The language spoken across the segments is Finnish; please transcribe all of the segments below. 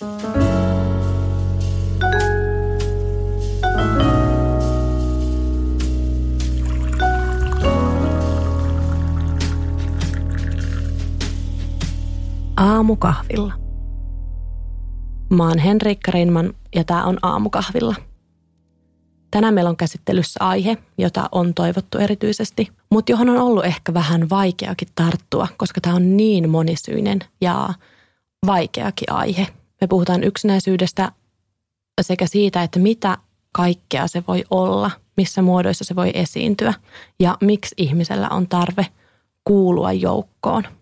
Aamukahvilla. Mä oon Henriikka Reinman ja tämä on Aamukahvilla. Tänään meillä on käsittelyssä aihe, jota on toivottu erityisesti, mutta johon on ollut ehkä vähän vaikeakin tarttua, koska tämä on niin monisyinen ja vaikeakin aihe. Me puhutaan yksinäisyydestä sekä siitä, että mitä kaikkea se voi olla, missä muodoissa se voi esiintyä ja miksi ihmisellä on tarve kuulua joukkoon –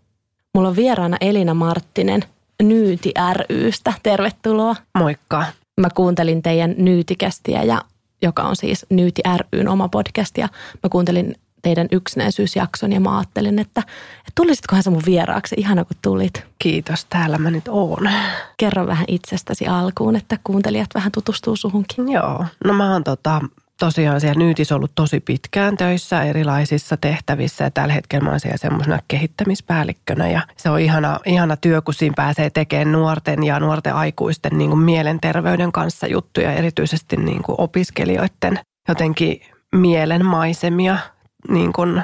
Mulla on vieraana Elina Marttinen Nyyti rystä. Tervetuloa. Moikka. Mä kuuntelin teidän Nyytikästiä, ja, joka on siis Nyyti ryn oma podcast. Ja mä kuuntelin teidän yksinäisyysjakson ja mä ajattelin, että, että tulisitkohan sä mun vieraaksi. Ihana kun tulit. Kiitos, täällä mä nyt oon. Kerro vähän itsestäsi alkuun, että kuuntelijat vähän tutustuu suhunkin. Joo, no mä oon tota, tosiaan siellä Nyytis ollut tosi pitkään töissä erilaisissa tehtävissä ja tällä hetkellä mä oon siellä semmoisena kehittämispäällikkönä ja se on ihana, ihana työ, kun siinä pääsee tekemään nuorten ja nuorten aikuisten niin kuin mielenterveyden kanssa juttuja, erityisesti niin kuin opiskelijoiden jotenkin mielenmaisemia niin kuin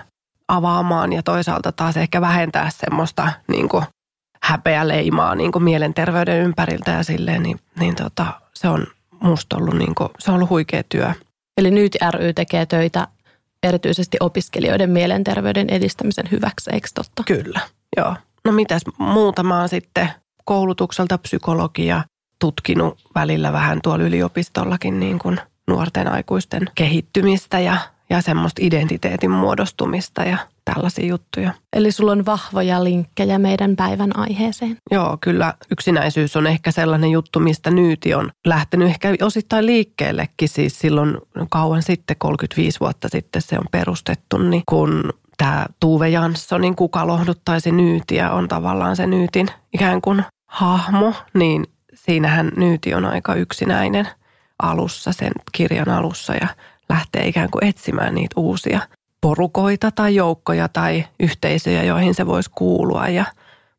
avaamaan ja toisaalta taas ehkä vähentää semmoista niin kuin häpeä leimaa niin kuin mielenterveyden ympäriltä ja silleen, niin, niin tota, se on musta ollut, niin kuin, se on ollut huikea työ. Eli Nyt ry tekee töitä erityisesti opiskelijoiden mielenterveyden edistämisen hyväksi, eikö totta? Kyllä, joo. No mitäs muuta mä oon sitten koulutukselta psykologia tutkinut välillä vähän tuolla yliopistollakin niin kuin nuorten aikuisten kehittymistä ja, ja semmoista identiteetin muodostumista ja tällaisia juttuja. Eli sulla on vahvoja linkkejä meidän päivän aiheeseen. Joo, kyllä yksinäisyys on ehkä sellainen juttu, mistä Nyyti on lähtenyt ehkä osittain liikkeellekin. Siis silloin kauan sitten, 35 vuotta sitten se on perustettu, niin kun tämä Tuve Janssonin Kuka lohduttaisi Nyytiä on tavallaan se Nyytin ikään kuin hahmo, niin siinähän Nyyti on aika yksinäinen alussa, sen kirjan alussa ja lähtee ikään kuin etsimään niitä uusia porukoita tai joukkoja tai yhteisöjä, joihin se voisi kuulua. Ja,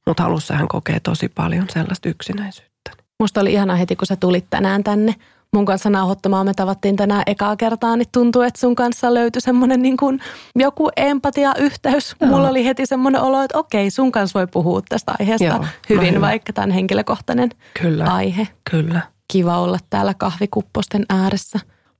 mutta alussa hän kokee tosi paljon sellaista yksinäisyyttä. Musta oli ihana heti, kun sä tulit tänään tänne mun kanssa nauhoittamaan. Me tavattiin tänään ekaa kertaa, niin tuntuu, että sun kanssa löytyi semmoinen niin kuin joku empatia-yhteys. Joo. Mulla oli heti semmoinen olo, että okei, sun kanssa voi puhua tästä aiheesta Joo, hyvin, vaikka tämän henkilökohtainen kyllä, aihe. Kyllä. Kiva olla täällä kahvikupposten ääressä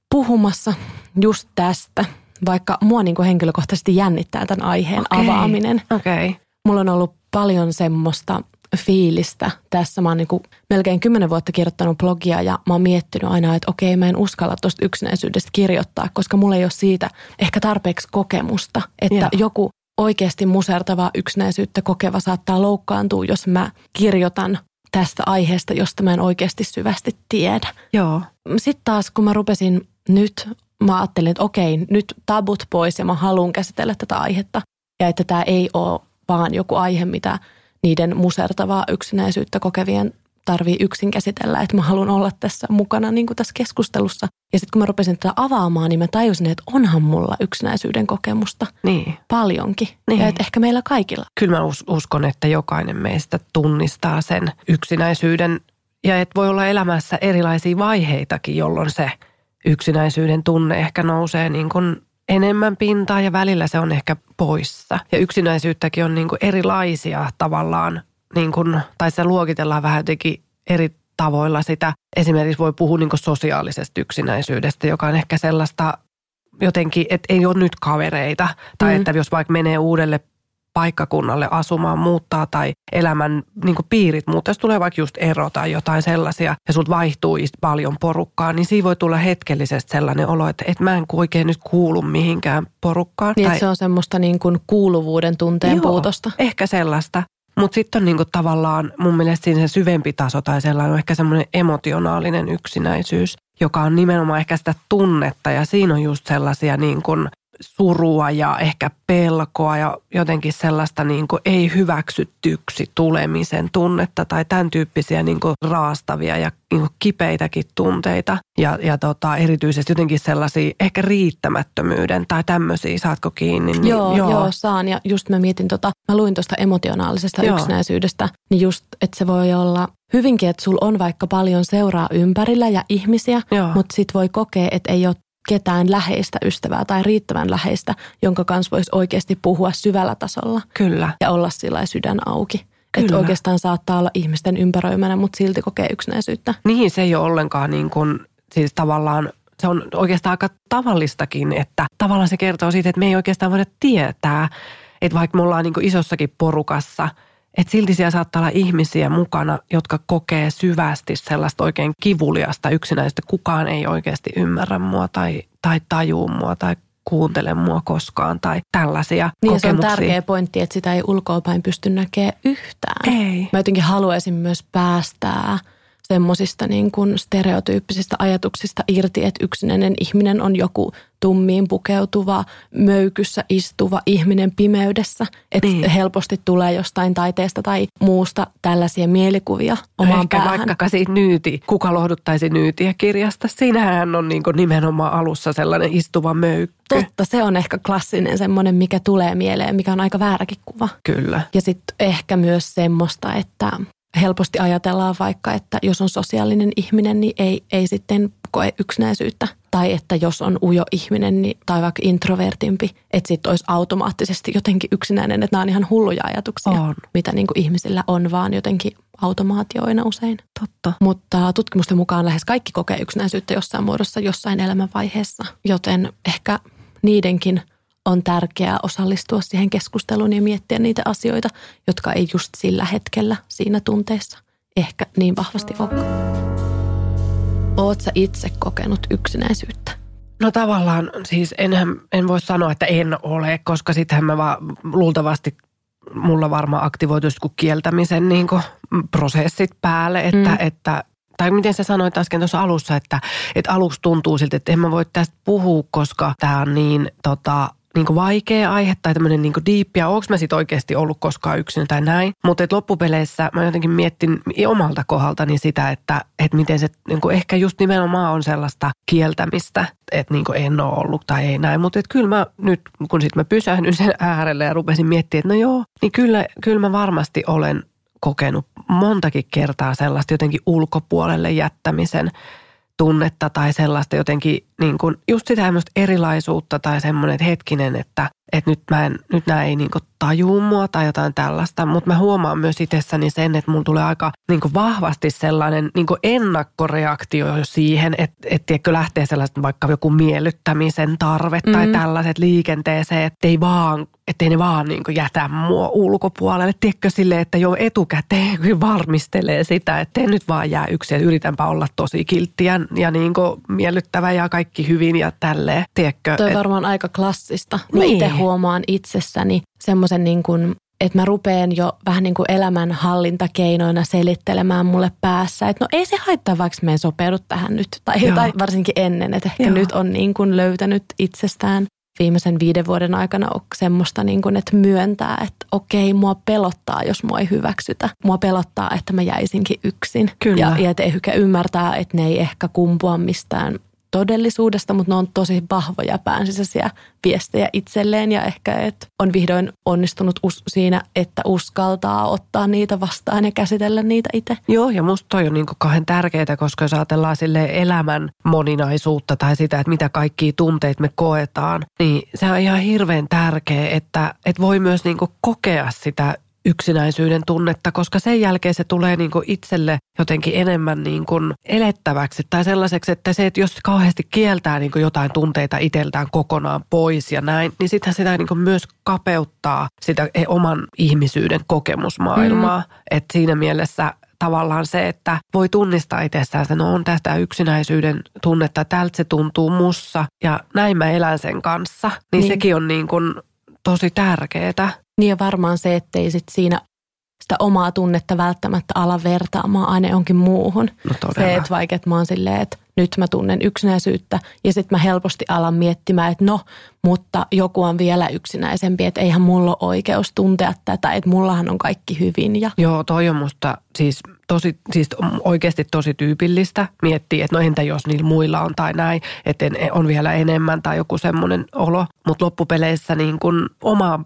puhumassa just tästä vaikka mua niin kuin henkilökohtaisesti jännittää tämän aiheen okay. avaaminen. Okay. Mulla on ollut paljon semmoista fiilistä tässä. Mä oon niin kuin melkein kymmenen vuotta kirjoittanut blogia ja mä oon miettinyt aina, että okei mä en uskalla tuosta yksinäisyydestä kirjoittaa, koska mulla ei ole siitä ehkä tarpeeksi kokemusta, että Joo. joku oikeasti musertavaa yksinäisyyttä kokeva saattaa loukkaantua, jos mä kirjoitan tästä aiheesta, josta mä en oikeasti syvästi tiedä. Joo. Sitten taas, kun mä rupesin nyt mä ajattelin, että okei, nyt tabut pois ja mä haluan käsitellä tätä aihetta. Ja että tämä ei ole vaan joku aihe, mitä niiden musertavaa yksinäisyyttä kokevien tarvii yksin käsitellä, että mä haluan olla tässä mukana niin kuin tässä keskustelussa. Ja sitten kun mä rupesin tätä avaamaan, niin mä tajusin, että onhan mulla yksinäisyyden kokemusta niin. paljonkin. Niin. Ja että ehkä meillä kaikilla. Kyllä mä uskon, että jokainen meistä tunnistaa sen yksinäisyyden ja että voi olla elämässä erilaisia vaiheitakin, jolloin se – yksinäisyyden tunne ehkä nousee niin kuin enemmän pintaa ja välillä se on ehkä poissa. Ja yksinäisyyttäkin on niin kuin erilaisia tavallaan, niin kuin, tai se luokitellaan vähän jotenkin eri tavoilla sitä. Esimerkiksi voi puhua niin kuin sosiaalisesta yksinäisyydestä, joka on ehkä sellaista jotenkin, että ei ole nyt kavereita. Tai mm. että jos vaikka menee uudelle paikkakunnalle asumaan, muuttaa tai elämän niin piirit muuttaa. Jos tulee vaikka just ero tai jotain sellaisia ja sulta vaihtuu paljon porukkaa, niin siinä voi tulla hetkellisesti sellainen olo, että, että mä en oikein nyt kuulu mihinkään porukkaan. Niin, tai... se on semmoista niin kuin kuuluvuuden tunteen Joo, puutosta. ehkä sellaista. Mutta sitten on niinku tavallaan mun mielestä siinä se syvempi taso tai sellainen on ehkä semmoinen emotionaalinen yksinäisyys, joka on nimenomaan ehkä sitä tunnetta ja siinä on just sellaisia niin kuin surua ja ehkä pelkoa ja jotenkin sellaista niin kuin ei hyväksyttyksi tulemisen tunnetta tai tämän tyyppisiä niin kuin raastavia ja niin kuin kipeitäkin tunteita. Ja, ja tota, erityisesti jotenkin sellaisia ehkä riittämättömyyden tai tämmöisiä, saatko kiinni? Niin, joo, joo. joo, saan ja just mä mietin tota, mä luin tuosta emotionaalisesta joo. yksinäisyydestä, niin just, että se voi olla hyvinkin, että sulla on vaikka paljon seuraa ympärillä ja ihmisiä, Joo. mutta sit voi kokea, että ei ole ketään läheistä ystävää tai riittävän läheistä, jonka kanssa voisi oikeasti puhua syvällä tasolla Kyllä. ja olla sillä sydän auki. Että oikeastaan saattaa olla ihmisten ympäröimänä, mutta silti kokee yksinäisyyttä. Niin, se ei ole ollenkaan niin kuin, siis tavallaan, se on oikeastaan aika tavallistakin, että tavallaan se kertoo siitä, että me ei oikeastaan voida tietää, että vaikka me ollaan niin kuin isossakin porukassa, että silti siellä saattaa olla ihmisiä mukana, jotka kokee syvästi sellaista oikein kivuliasta yksinäistä. Kukaan ei oikeasti ymmärrä mua tai, tai tajuu mua tai kuuntele mua koskaan tai tällaisia Niin ja se on kokemuksia. tärkeä pointti, että sitä ei ulkoapäin pysty näkemään yhtään. Ei. Mä jotenkin haluaisin myös päästää semmoisista niin kuin stereotyyppisistä ajatuksista irti, että yksinäinen ihminen on joku tummiin pukeutuva, möykyssä istuva ihminen pimeydessä. Että Niin. helposti tulee jostain taiteesta tai muusta tällaisia mielikuvia omaan Ehkä päähän. vaikka siitä nyyti, kuka lohduttaisi nyytiä kirjasta. Siinähän on niin nimenomaan alussa sellainen istuva möykky. Totta, se on ehkä klassinen semmoinen, mikä tulee mieleen, mikä on aika vääräkin kuva. Kyllä. Ja sitten ehkä myös semmoista, että helposti ajatellaan vaikka, että jos on sosiaalinen ihminen, niin ei, ei sitten koe yksinäisyyttä. Tai että jos on ujo ihminen niin, tai vaikka introvertimpi, että sitten olisi automaattisesti jotenkin yksinäinen. Että nämä on ihan hulluja ajatuksia, On. mitä niin kuin ihmisillä on, vaan jotenkin automaatioina usein. Totta. Mutta tutkimusten mukaan lähes kaikki kokee yksinäisyyttä jossain muodossa jossain elämänvaiheessa, joten ehkä niidenkin on tärkeää osallistua siihen keskusteluun ja miettiä niitä asioita, jotka ei just sillä hetkellä siinä tunteessa ehkä niin vahvasti ole. Oot sä itse kokenut yksinäisyyttä? No tavallaan siis enhän, en voi sanoa, että en ole, koska sittenhän mä vaan luultavasti mulla varmaan aktivoituisi kuin kieltämisen niin kuin prosessit päälle, että, Mm. että tai miten sä sanoit äsken tuossa alussa, että, että aluksi tuntuu siltä, että en mä voi tästä puhua, koska tämä on niin tota, niin kuin vaikea aihe tai tämmöinen niin kuin diippi ja onko mä sit oikeasti ollut koskaan yksin tai näin. Mutta loppupeleissä mä jotenkin miettin omalta kohdaltani sitä, että, että miten se niin kuin ehkä just nimenomaan on sellaista kieltämistä, että niin kuin en ole ollut tai ei näin. Mutta kyllä mä nyt, kun sitten mä pysähdyn sen äärelle ja rupesin miettimään, että no joo, niin kyllä, kyllä mä varmasti olen kokenut montakin kertaa sellaista jotenkin ulkopuolelle jättämisen tunnetta tai sellaista jotenkin niin kuin just sitä erilaisuutta tai semmoinen, hetkinen, että, että nyt, mä en, nyt nämä ei niin kuin tajuu mua tai jotain tällaista, mutta mä huomaan myös itsessäni sen, että mulla tulee aika niin kuin vahvasti sellainen niin kuin ennakkoreaktio jo siihen, että, tiedätkö, lähtee sellaista vaikka joku miellyttämisen tarve tai Mm. tällaiset liikenteeseen, että ei vaan ettei ne vaan niin jätä mua ulkopuolelle. Tiedätkö sille, että jo etukäteen varmistelee sitä, että en nyt vaan jää yksin. Että yritänpä olla tosi kiltti ja, ja niin miellyttävä ja kaikki hyvin ja tälleen. Tiedätkö? Toi on et- varmaan aika klassista. Mä Niin. itse huomaan itsessäni semmoisen niin kuin, että mä rupeen jo vähän niin kuin elämänhallintakeinoina selittelemään mulle päässä, että no ei se haittaa, vaikka me sopeudu tähän nyt. Tai, Joo. tai varsinkin ennen, että ehkä Joo. nyt on niin kuin löytänyt itsestään viimeisen viiden vuoden aikana on semmoista, niin kuin, että myöntää, että okei, mua pelottaa, jos mua ei hyväksytä. Mua pelottaa, että mä jäisinkin yksin. Kyllä. Ja, ja että ehkä ymmärtää, että ne ei ehkä kumpua mistään todellisuudesta, mutta ne on tosi vahvoja päänsisäisiä viestejä itselleen ja ehkä, että on vihdoin onnistunut us- siinä, että uskaltaa ottaa niitä vastaan ja käsitellä niitä itse. Joo, ja musta toi on niin kauhean tärkeää, koska jos ajatellaan sille elämän moninaisuutta tai sitä, että mitä kaikkia tunteita me koetaan, niin se on ihan hirveän tärkeä, että, että voi myös niin kokea sitä yksinäisyyden tunnetta, koska sen jälkeen se tulee niin kuin itselle jotenkin enemmän niin kuin elettäväksi tai sellaiseksi, että se, että jos kauheasti kieltää niin kuin jotain tunteita itseltään kokonaan pois ja näin, niin sittenhän sitä niin kuin myös kapeuttaa sitä e- oman ihmisyyden kokemusmaailmaa. Mm. Että siinä mielessä tavallaan se, että voi tunnistaa itsessään, että no on tästä yksinäisyyden tunnetta, tältä se tuntuu mussa ja näin mä elän sen kanssa, niin, Niin. niin. sekin on niin kuin tosi tärkeää. Niin ja varmaan se, ettei sit siinä sitä omaa tunnetta välttämättä ala vertaamaan aina jonkin muuhun. No todella. Se, että vaikka että mä oon silleen, että nyt mä tunnen yksinäisyyttä ja sitten mä helposti alan miettimään, että no, mutta joku on vielä yksinäisempi, että eihän mulla ole oikeus tuntea tätä, että mullahan on kaikki hyvin. Ja Joo, toi on musta siis, tosi, siis oikeasti tosi tyypillistä miettiä, että no entä jos niillä muilla on tai näin, että on vielä enemmän tai joku semmoinen olo. Mutta loppupeleissä niin kun oma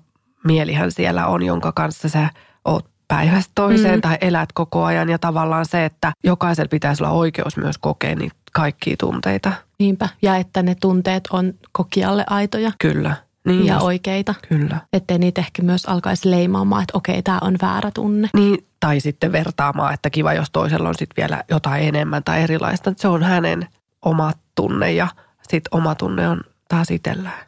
mielihän siellä on, jonka kanssa sä oot päivästä toiseen mm. tai elät koko ajan. Ja tavallaan se, että jokaisella pitäisi olla oikeus myös kokea niitä kaikkia tunteita. Niinpä, ja että ne tunteet on kokijalle aitoja. Kyllä. Niin ja just. oikeita. Kyllä. Ettei niitä ehkä myös alkaisi leimaamaan, että okei, tämä on väärä tunne. Niin, tai sitten vertaamaan, että kiva, jos toisella on sitten vielä jotain enemmän tai erilaista. Se on hänen oma tunne ja sitten oma tunne on taas itsellään.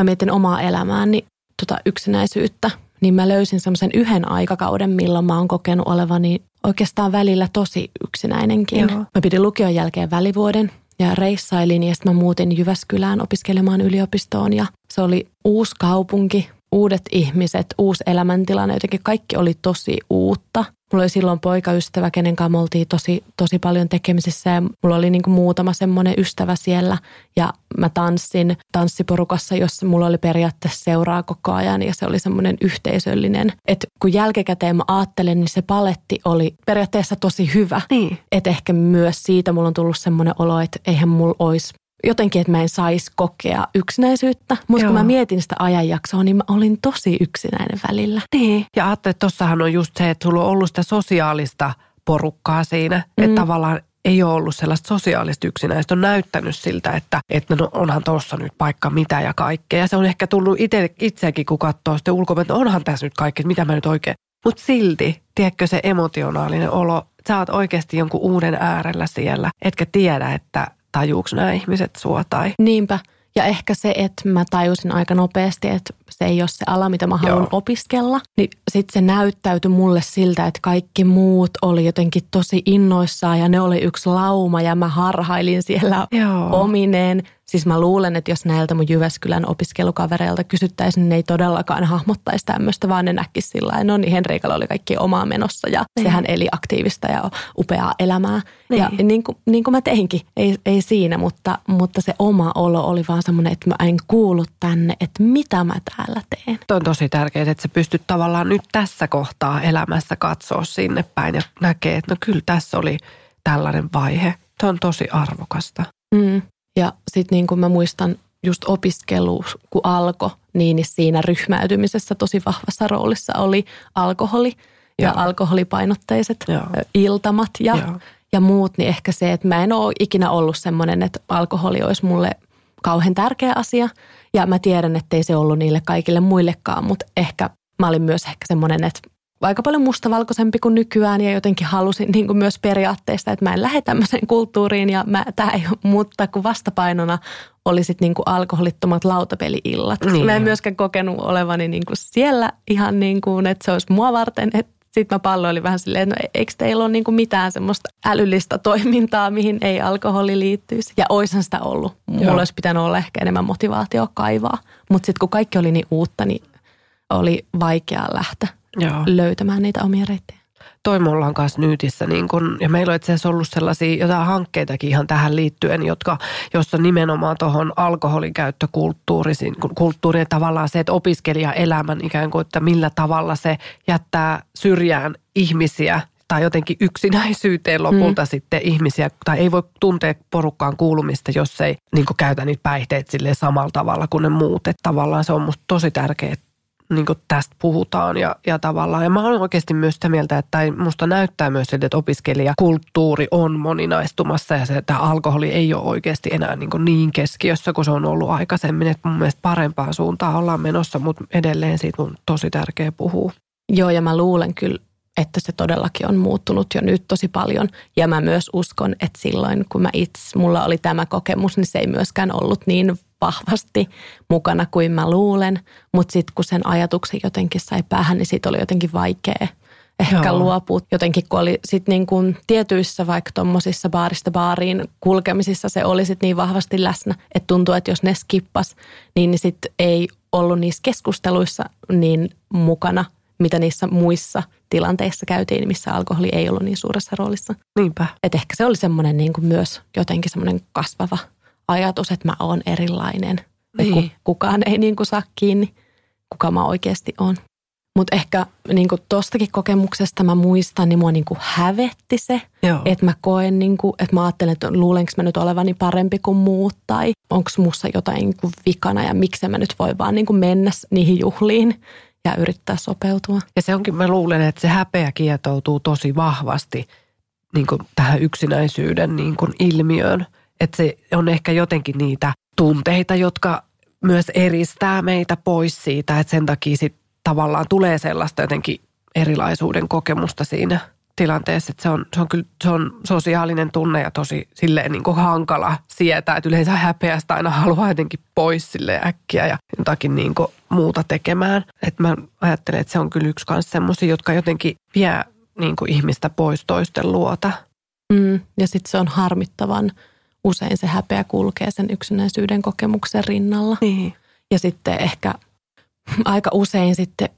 Mä mietin omaa elämääni, tota yksinäisyyttä, niin mä löysin semmoisen yhden aikakauden, milloin mä oon kokenut olevani oikeastaan välillä tosi yksinäinenkin. Joo. Mä pidin lukion jälkeen välivuoden ja reissailin ja sitten mä muutin Jyväskylään opiskelemaan yliopistoon ja se oli uusi kaupunki, uudet ihmiset, uusi elämäntilanne, jotenkin kaikki oli tosi uutta. Mulla oli silloin poikaystävä, kenen kanssa me oltiin tosi, tosi paljon tekemisissä ja mulla oli niin kuin muutama semmoinen ystävä siellä ja mä tanssin tanssiporukassa, jossa mulla oli periaatteessa seuraa koko ajan ja se oli semmoinen yhteisöllinen. Että kun jälkikäteen mä ajattelen, niin se paletti oli periaatteessa tosi hyvä. Niin. Että ehkä myös siitä mulla on tullut semmoinen olo, että eihän mulla olisi jotenkin, että mä en saisi kokea yksinäisyyttä. Mutta kun mä mietin sitä ajanjaksoa, niin mä olin tosi yksinäinen välillä. Niin. Ja ajattelin, että tossahan on just se, että sulla on ollut sitä sosiaalista porukkaa siinä. Mm. Että tavallaan ei ole ollut sellaista sosiaalista yksinäistä. On näyttänyt siltä, että, että no onhan tuossa nyt paikka mitä ja kaikkea. Ja se on ehkä tullut itse, itsekin, kun katsoo sitten ulkoa, että onhan tässä nyt kaikki, mitä mä nyt oikein. Mutta silti, tiedätkö se emotionaalinen olo, sä oot oikeasti jonkun uuden äärellä siellä, etkä tiedä, että tajuuks nämä ihmiset sua tai... Niinpä. Ja ehkä se, että mä tajusin aika nopeasti, että se ei ole se ala, mitä mä haluan Joo. opiskella. Niin sitten se näyttäytyi mulle siltä, että kaikki muut oli jotenkin tosi innoissaan ja ne oli yksi lauma ja mä harhailin siellä Joo. omineen. Siis mä luulen, että jos näiltä mun Jyväskylän opiskelukavereilta kysyttäisiin, niin ne ei todellakaan hahmottaisi tämmöistä, vaan ne näkisi sillä lailla, no niin Henriikalla oli kaikki omaa menossa ja niin. sehän eli aktiivista ja upeaa elämää. Niin. Ja niin kuin, niin kuin mä teinkin, ei, ei siinä, mutta, mutta se oma olo oli vaan semmoinen, että mä en kuulu tänne, että mitä mä täällä teen. Tuo on tosi tärkeää, että sä pystyt tavallaan nyt tässä kohtaa elämässä katsoa sinne päin ja näkee, että no kyllä tässä oli tällainen vaihe. Tuo on tosi arvokasta. Mm. Ja sitten niin kuin mä muistan just opiskelu, kun alkoi, niin siinä ryhmäytymisessä tosi vahvassa roolissa oli alkoholi ja, ja alkoholipainotteiset Joo. iltamat ja, Joo. ja muut. Niin ehkä se, että mä en ole ikinä ollut semmoinen, että alkoholi olisi mulle kauhean tärkeä asia. Ja mä tiedän, että ei se ollut niille kaikille muillekaan, mutta ehkä mä olin myös ehkä semmoinen, että aika paljon mustavalkoisempi kuin nykyään ja jotenkin halusin niin kuin myös periaatteesta, että mä en lähde tämmöiseen kulttuuriin ja mä, tää ei, mutta kun vastapainona oli sitten niin kuin alkoholittomat lautapeli-illat. Niin. Mä en myöskään kokenut olevani niin kuin siellä ihan niin kuin, että se olisi mua varten, että sitten mä palloilin vähän silleen, että no eikö teillä ole niin kuin mitään semmoista älyllistä toimintaa, mihin ei alkoholi liittyisi. Ja oishan sitä ollut. Mulla Joo. olisi pitänyt olla ehkä enemmän motivaatio kaivaa. Mutta sitten kun kaikki oli niin uutta, niin oli vaikea lähteä Joo. löytämään niitä omia reittejä. Toi mulla on kanssa nyytissä, niin kun, ja meillä on itse asiassa ollut sellaisia jotain hankkeitakin ihan tähän liittyen, jotka, jossa nimenomaan tuohon alkoholin käyttökulttuuriin, kulttuuriin tavallaan se, että opiskelija elämän ikään kuin, että millä tavalla se jättää syrjään ihmisiä tai jotenkin yksinäisyyteen lopulta mm. sitten ihmisiä, tai ei voi tuntea porukkaan kuulumista, jos ei niin käytä niitä päihteitä sille samalla tavalla kuin ne muut. Että tavallaan se on musta tosi tärkeää, niin tästä puhutaan ja, ja tavallaan. Ja mä olen oikeasti myös sitä mieltä, että musta näyttää myös siltä, että opiskelijakulttuuri on moninaistumassa ja se, että alkoholi ei ole oikeasti enää niin, niin keskiössä kuin se on ollut aikaisemmin. Että mun mielestä parempaan suuntaan ollaan menossa, mutta edelleen siitä on tosi tärkeä puhua. Joo ja mä luulen kyllä, että se todellakin on muuttunut jo nyt tosi paljon. Ja mä myös uskon, että silloin kun mä itse, mulla oli tämä kokemus, niin se ei myöskään ollut niin vahvasti mukana kuin mä luulen. Mutta sitten kun sen ajatuksen jotenkin sai päähän, niin siitä oli jotenkin vaikea ehkä Joo. luopua. Jotenkin kun oli sitten niin kuin tietyissä vaikka tuommoisissa baarista baariin kulkemisissa se oli sitten niin vahvasti läsnä, että tuntuu, että jos ne skippas, niin, niin sitten ei ollut niissä keskusteluissa niin mukana, mitä niissä muissa tilanteissa käytiin, missä alkoholi ei ollut niin suuressa roolissa. Niinpä. Et ehkä se oli semmoinen niin kuin myös jotenkin semmoinen kasvava ajatus, että mä oon erilainen. Niin. Kukaan ei niin kuin saa kiinni, kuka mä oikeasti oon. Mutta ehkä niin tuostakin kokemuksesta mä muistan, niin mua niin kuin hävetti se, Joo. että mä koen, niin kuin, että mä ajattelen, että luulenko mä nyt olevani parempi kuin muut tai onko mussa jotain niin kuin vikana ja miksi mä nyt voi vaan niin kuin mennä niihin juhliin ja yrittää sopeutua. Ja se onkin, mä luulen, että se häpeä kietoutuu tosi vahvasti niin kuin tähän yksinäisyyden niin kuin ilmiöön. Että se on ehkä jotenkin niitä tunteita, jotka myös eristää meitä pois siitä, että sen takia sit tavallaan tulee sellaista jotenkin erilaisuuden kokemusta siinä tilanteessa, että se on, se on kyllä se on sosiaalinen tunne ja tosi silleen niin kuin hankala sietää, että yleensä häpeästä aina haluaa jotenkin pois sille äkkiä ja jotakin niin kuin muuta tekemään. Että mä ajattelen, että se on kyllä yksi kanssa semmoisia, jotka jotenkin vie niin kuin ihmistä pois toisten luota. Mm, ja sitten se on harmittavan usein se häpeä kulkee sen yksinäisyyden kokemuksen rinnalla. Niin. Ja sitten ehkä aika usein sitten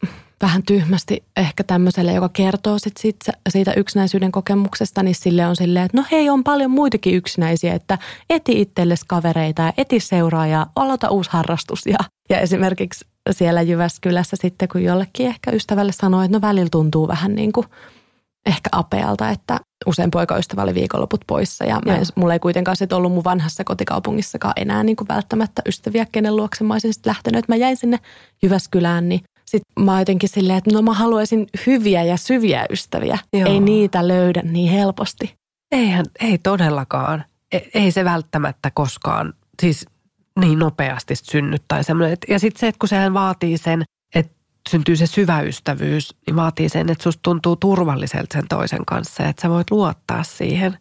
vähän tyhmästi ehkä tämmöiselle, joka kertoo sit siitä, siitä yksinäisyyden kokemuksesta, niin sille on silleen, että no hei, on paljon muitakin yksinäisiä, että eti itsellesi kavereita ja eti seuraajaa, aloita uusi harrastus. Ja, ja esimerkiksi siellä Jyväskylässä sitten, kun jollekin ehkä ystävälle sanoo, että no välillä tuntuu vähän niin kuin ehkä apealta, että usein poikaystävä oli viikonloput poissa ja mä en, mulla ei kuitenkaan sit ollut mun vanhassa kotikaupungissakaan enää niin kuin välttämättä ystäviä, kenen luokse mä olisin sitten lähtenyt. Että mä jäin sinne Jyväskylään, niin sitten mä jotenkin silleen, että no mä haluaisin hyviä ja syviä ystäviä. Joo. Ei niitä löydä niin helposti. Eihän, ei todellakaan. Ei, ei se välttämättä koskaan, siis niin nopeasti synny tai semmoinen. Ja sitten se, että kun sehän vaatii sen, syntyy se syvä ystävyys, niin vaatii sen, että susta tuntuu turvalliselta sen toisen kanssa ja että sä voit luottaa siihen.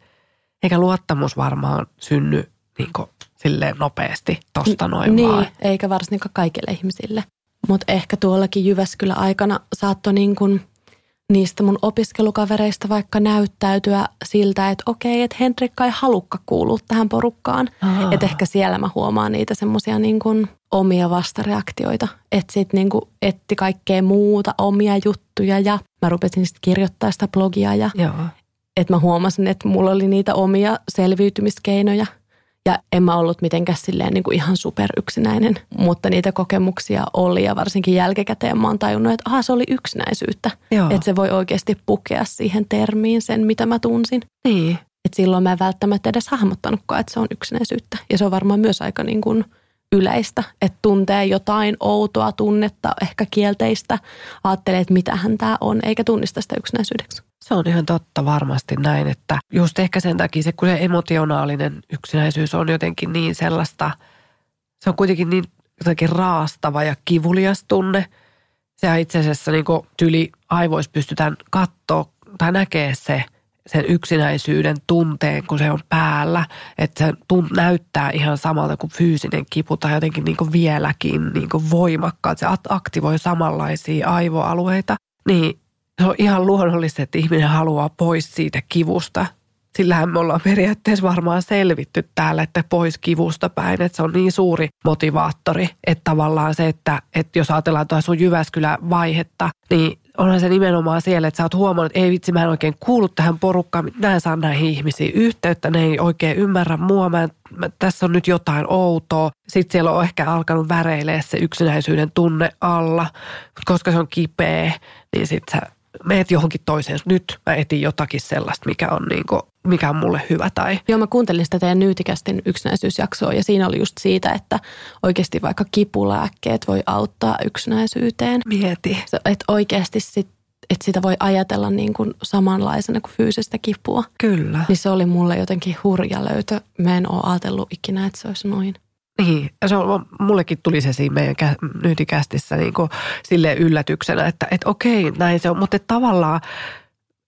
Eikä luottamus varmaan synny niin silleen nopeasti tosta noin niin, vaan. eikä varsinkaan kaikille ihmisille. Mutta ehkä tuollakin Jyväskylä aikana saattoi niin kuin niistä mun opiskelukavereista vaikka näyttäytyä siltä, että okei, että Henrikka ei halukka kuulua tähän porukkaan. Että ehkä siellä mä huomaan niitä semmoisia niin kuin omia vastareaktioita. Että sitten niin etti kaikkea muuta, omia juttuja ja mä rupesin sitten kirjoittaa sitä blogia ja että mä huomasin, että mulla oli niitä omia selviytymiskeinoja – ja en mä ollut mitenkään silleen niin kuin ihan superyksinäinen, mutta niitä kokemuksia oli ja varsinkin jälkikäteen mä oon tajunnut, että aha, se oli yksinäisyyttä. Joo. Että se voi oikeasti pukea siihen termiin sen, mitä mä tunsin. Niin. Että silloin mä en välttämättä edes hahmottanutkaan, että se on yksinäisyyttä. Ja se on varmaan myös aika niin kuin yleistä, että tuntee jotain outoa tunnetta, ehkä kielteistä. Ajattelee, että mitähän tämä on, eikä tunnista sitä yksinäisyydeksi. Se on ihan totta varmasti näin, että just ehkä sen takia se, kun se emotionaalinen yksinäisyys on jotenkin niin sellaista, se on kuitenkin niin jotenkin raastava ja kivulias tunne. Se itse asiassa niin tyli aivoissa pystytään katsoa tai näkee se sen yksinäisyyden tunteen, kun se on päällä. Että se tunt, näyttää ihan samalta kuin fyysinen kipu tai jotenkin niin kuin vieläkin niin kuin. Se aktivoi samanlaisia aivoalueita. Niin se on ihan luonnollista, että ihminen haluaa pois siitä kivusta. Sillähän me ollaan periaatteessa varmaan selvitty täällä, että pois kivusta päin. Että se on niin suuri motivaattori, että tavallaan se, että, että jos ajatellaan tuossa sun Jyväskylä-vaihetta, niin onhan se nimenomaan siellä, että sä oot huomannut, että ei vitsi, mä en oikein kuulu tähän porukkaan, mä en saa näihin ihmisiin yhteyttä, ne ei oikein ymmärrä mua, mä, en, mä tässä on nyt jotain outoa. Sitten siellä on ehkä alkanut väreilee se yksinäisyyden tunne alla, mutta koska se on kipeä, niin sitten sä meet johonkin toiseen. Nyt mä etin jotakin sellaista, mikä on, niin kuin, mikä on mulle hyvä. Tai... Joo, mä kuuntelin sitä teidän nyytikästin yksinäisyysjaksoa ja siinä oli just siitä, että oikeasti vaikka kipulääkkeet voi auttaa yksinäisyyteen. Mieti. Että oikeasti sit, että sitä voi ajatella niin kuin samanlaisena kuin fyysistä kipua. Kyllä. Niin se oli mulle jotenkin hurja löytö. Mä en ole ajatellut ikinä, että se olisi noin. Niin, se on, mullekin tuli se siinä meidän nyytikästissä niin silleen yllätyksenä, että, että okei, näin se on. Mutta tavallaan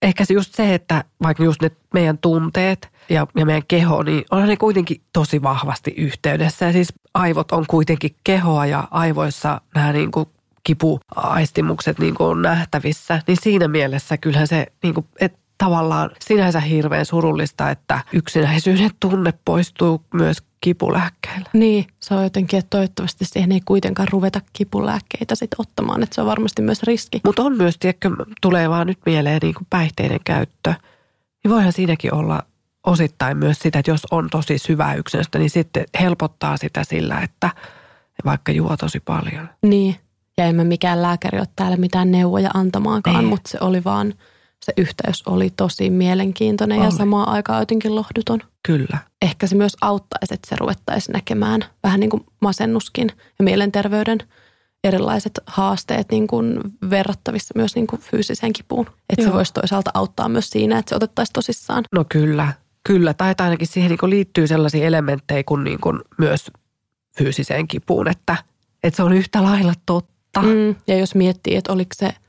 ehkä se just se, että vaikka just ne meidän tunteet ja, ja meidän keho, niin onhan ne kuitenkin tosi vahvasti yhteydessä. Ja siis aivot on kuitenkin kehoa ja aivoissa nämä niin kuin kipuaistimukset niin kuin on nähtävissä. Niin siinä mielessä kyllähän se, niin kuin, että tavallaan sinänsä hirveän surullista, että yksinäisyyden tunne poistuu myös kipulääkkeillä. Niin, se on jotenkin, että toivottavasti siihen ei kuitenkaan ruveta kipulääkkeitä sitten ottamaan, että se on varmasti myös riski. Mutta on myös, tiedätkö, tulee vaan nyt mieleen niin kuin päihteiden käyttö. Niin voihan siinäkin olla osittain myös sitä, että jos on tosi syvää yksinäistä, niin sitten helpottaa sitä sillä, että vaikka juo tosi paljon. Niin, ja emme mikään lääkäri ole täällä mitään neuvoja antamaankaan, ei. mutta se oli vaan – se yhteys oli tosi mielenkiintoinen oli. ja samaan aikaan jotenkin lohduton. Kyllä. Ehkä se myös auttaisi, että se ruvettaisiin näkemään vähän niin kuin masennuskin ja mielenterveyden erilaiset haasteet niin kuin verrattavissa myös niin kuin fyysiseen kipuun. Että se voisi toisaalta auttaa myös siinä, että se otettaisiin tosissaan. No kyllä, kyllä. Tai ainakin siihen niin kuin liittyy sellaisia elementtejä kuin, niin kuin myös fyysiseen kipuun, että, että se on yhtä lailla totta. Mm, ja jos miettii, että oliko se –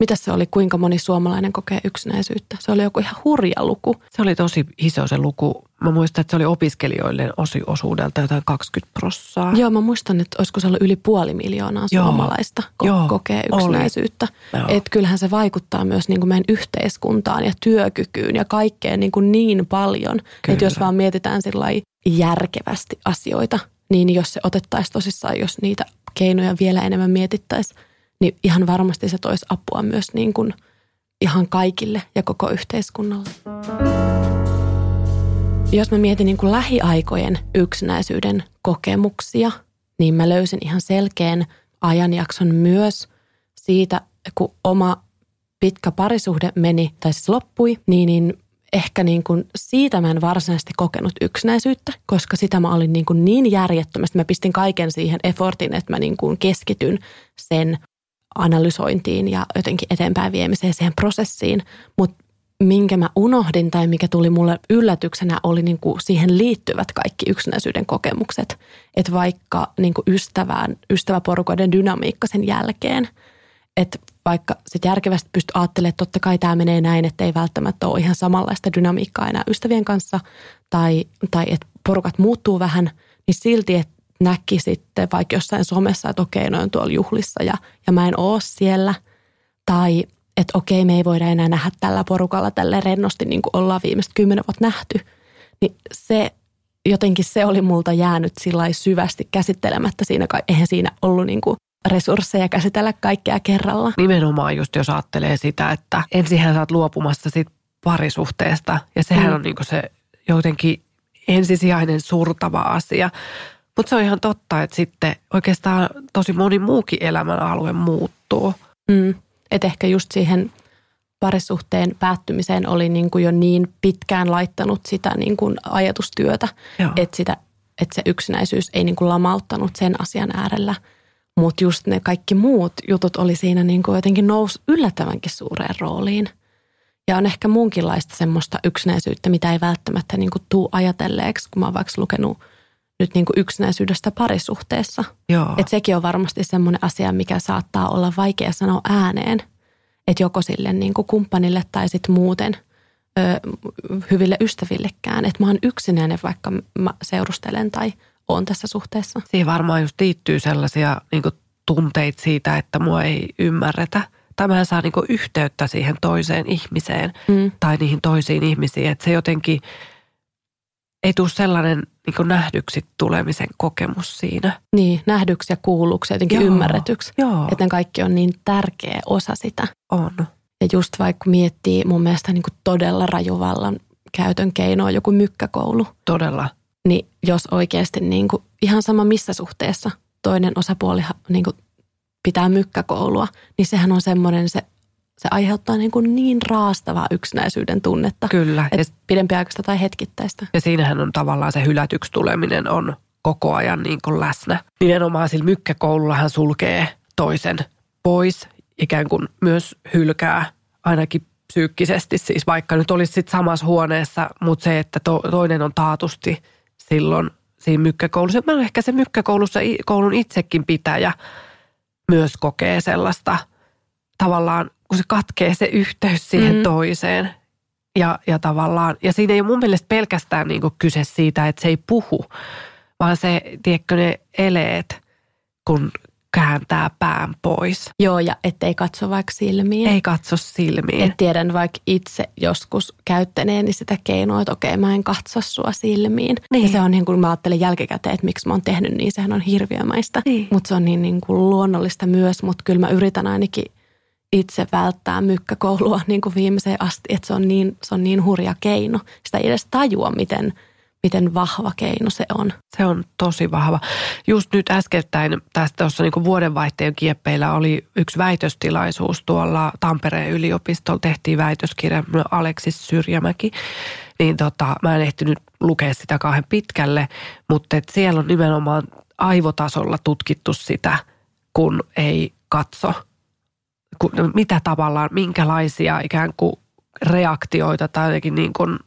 mitä se oli, kuinka moni suomalainen kokee yksinäisyyttä? Se oli joku ihan hurja luku. Se oli tosi iso se luku. Mä muistan, että se oli opiskelijoille osi osuudelta jotain 20 prossaa. Joo, mä muistan, että olisiko se ollut yli puoli miljoonaa Joo. suomalaista ko- Joo, kokee yksinäisyyttä. Että kyllähän se vaikuttaa myös niin kuin meidän yhteiskuntaan ja työkykyyn ja kaikkeen niin, kuin niin paljon. Että jos vaan mietitään järkevästi asioita, niin jos se otettaisiin tosissaan, jos niitä keinoja vielä enemmän mietittäisiin, niin ihan varmasti se toisi apua myös niin kuin ihan kaikille ja koko yhteiskunnalle. Jos mä mietin niin kuin lähiaikojen yksinäisyyden kokemuksia, niin mä löysin ihan selkeän ajanjakson myös siitä, kun oma pitkä parisuhde meni, tai siis loppui, niin, niin ehkä niin kuin siitä mä en varsinaisesti kokenut yksinäisyyttä, koska sitä mä olin niin, kuin niin järjettömästi. Mä pistin kaiken siihen effortin, että mä niin kuin keskityn sen analysointiin ja jotenkin eteenpäin viemiseen siihen prosessiin, mutta minkä mä unohdin tai mikä tuli mulle yllätyksenä oli niin kuin siihen liittyvät kaikki yksinäisyyden kokemukset. Että vaikka niin kuin ystävään, ystäväporukoiden dynamiikka sen jälkeen, että vaikka sit järkevästi pystyy ajattelemaan, että totta kai tämä menee näin, että ei välttämättä ole ihan samanlaista dynamiikkaa enää ystävien kanssa tai, tai että porukat muuttuu vähän, niin silti, että näki sitten vaikka jossain somessa, että okei, noin tuolla juhlissa ja, ja mä en oo siellä. Tai että okei, me ei voida enää nähdä tällä porukalla tälle rennosti niin kuin ollaan viimeiset kymmenen vuotta nähty. Niin se jotenkin se oli multa jäänyt sillä syvästi käsittelemättä siinä, eihän siinä ollut niin kuin resursseja käsitellä kaikkea kerralla. Nimenomaan just jos ajattelee sitä, että ensinhän sä oot luopumassa sit parisuhteesta ja sehän mm. on niin se jotenkin ensisijainen surtava asia. Mutta se on ihan totta, että sitten oikeastaan tosi moni muukin elämän alue muuttuu. Mm. Että ehkä just siihen parisuhteen päättymiseen oli niin kuin jo niin pitkään laittanut sitä niin kuin ajatustyötä, että, sitä, että se yksinäisyys ei niin kuin lamauttanut sen asian äärellä. Mutta just ne kaikki muut jutut oli siinä niin kuin jotenkin nousi yllättävänkin suureen rooliin. Ja on ehkä muunkinlaista semmoista yksinäisyyttä, mitä ei välttämättä niin kuin tuu ajatelleeksi, kun mä oon vaikka lukenut – nyt niin kuin yksinäisyydestä parisuhteessa. Joo. Et sekin on varmasti semmoinen asia, mikä saattaa olla vaikea sanoa ääneen. Että joko sille niin kuin kumppanille tai sitten muuten ö, hyville ystävillekään. Että mä oon yksinäinen, vaikka mä seurustelen tai oon tässä suhteessa. Siihen varmaan just liittyy sellaisia niin kuin tunteita siitä, että mua ei ymmärretä. Tai mä en saa niin kuin yhteyttä siihen toiseen ihmiseen mm. tai niihin toisiin ihmisiin. Että se jotenkin – ei tule sellainen niin nähdyksi tulemisen kokemus siinä. Niin, nähdyksi ja kuulluksi, jotenkin Joo. ymmärretyksi. Joo. Että ne kaikki on niin tärkeä osa sitä. On. Ja just vaikka miettii mun mielestä niin todella rajuvallan käytön keinoa joku mykkäkoulu. Todella. Niin jos oikeasti niin kuin, ihan sama missä suhteessa toinen osapuoli niin kuin pitää mykkäkoulua, niin sehän on semmoinen se se aiheuttaa niin, kuin niin raastavaa yksinäisyyden tunnetta. Kyllä. Että pidempiaikaista tai hetkittäistä. Ja siinähän on tavallaan se hylätyksi tuleminen on koko ajan niin kuin läsnä. Nimenomaan sillä mykkäkoulullahan sulkee toisen pois, ikään kuin myös hylkää ainakin psyykkisesti, siis vaikka nyt olisi sit samassa huoneessa, mutta se, että to, toinen on taatusti silloin siinä mykkäkoulussa. Mä ehkä se mykkäkoulussa koulun itsekin pitäjä myös kokee sellaista tavallaan kun se katkee se yhteys siihen mm. toiseen. Ja, ja tavallaan, ja siinä ei ole mun mielestä pelkästään niin kyse siitä, että se ei puhu, vaan se, tiedätkö, ne eleet, kun kääntää pään pois. Joo, ja ettei katso vaikka silmiin. Ei katso silmiin. Et tiedän vaikka itse joskus käyttäneeni sitä keinoa, että okei, mä en katso sua silmiin. Niin. Ja se on niin kuin mä ajattelen jälkikäteen, että miksi mä oon tehnyt niin, sehän on hirviömäistä. Niin. Mutta se on niin, niin kuin luonnollista myös, mutta kyllä mä yritän ainakin – itse välttää mykkäkoulua niin kuin viimeiseen asti, että se on niin, se on niin hurja keino. Sitä ei edes tajua, miten, miten vahva keino se on. Se on tosi vahva. Just nyt äskettäin tästä tuossa niin vuodenvaihteen kieppeillä oli yksi väitöstilaisuus tuolla Tampereen yliopistolla. Tehtiin väitöskirja Aleksis Syrjämäki. Niin tota, mä en ehtinyt lukea sitä kauhean pitkälle, mutta et siellä on nimenomaan aivotasolla tutkittu sitä – kun ei katso, kun, mitä tavallaan, minkälaisia ikään kuin reaktioita tai jotenkin niin kuin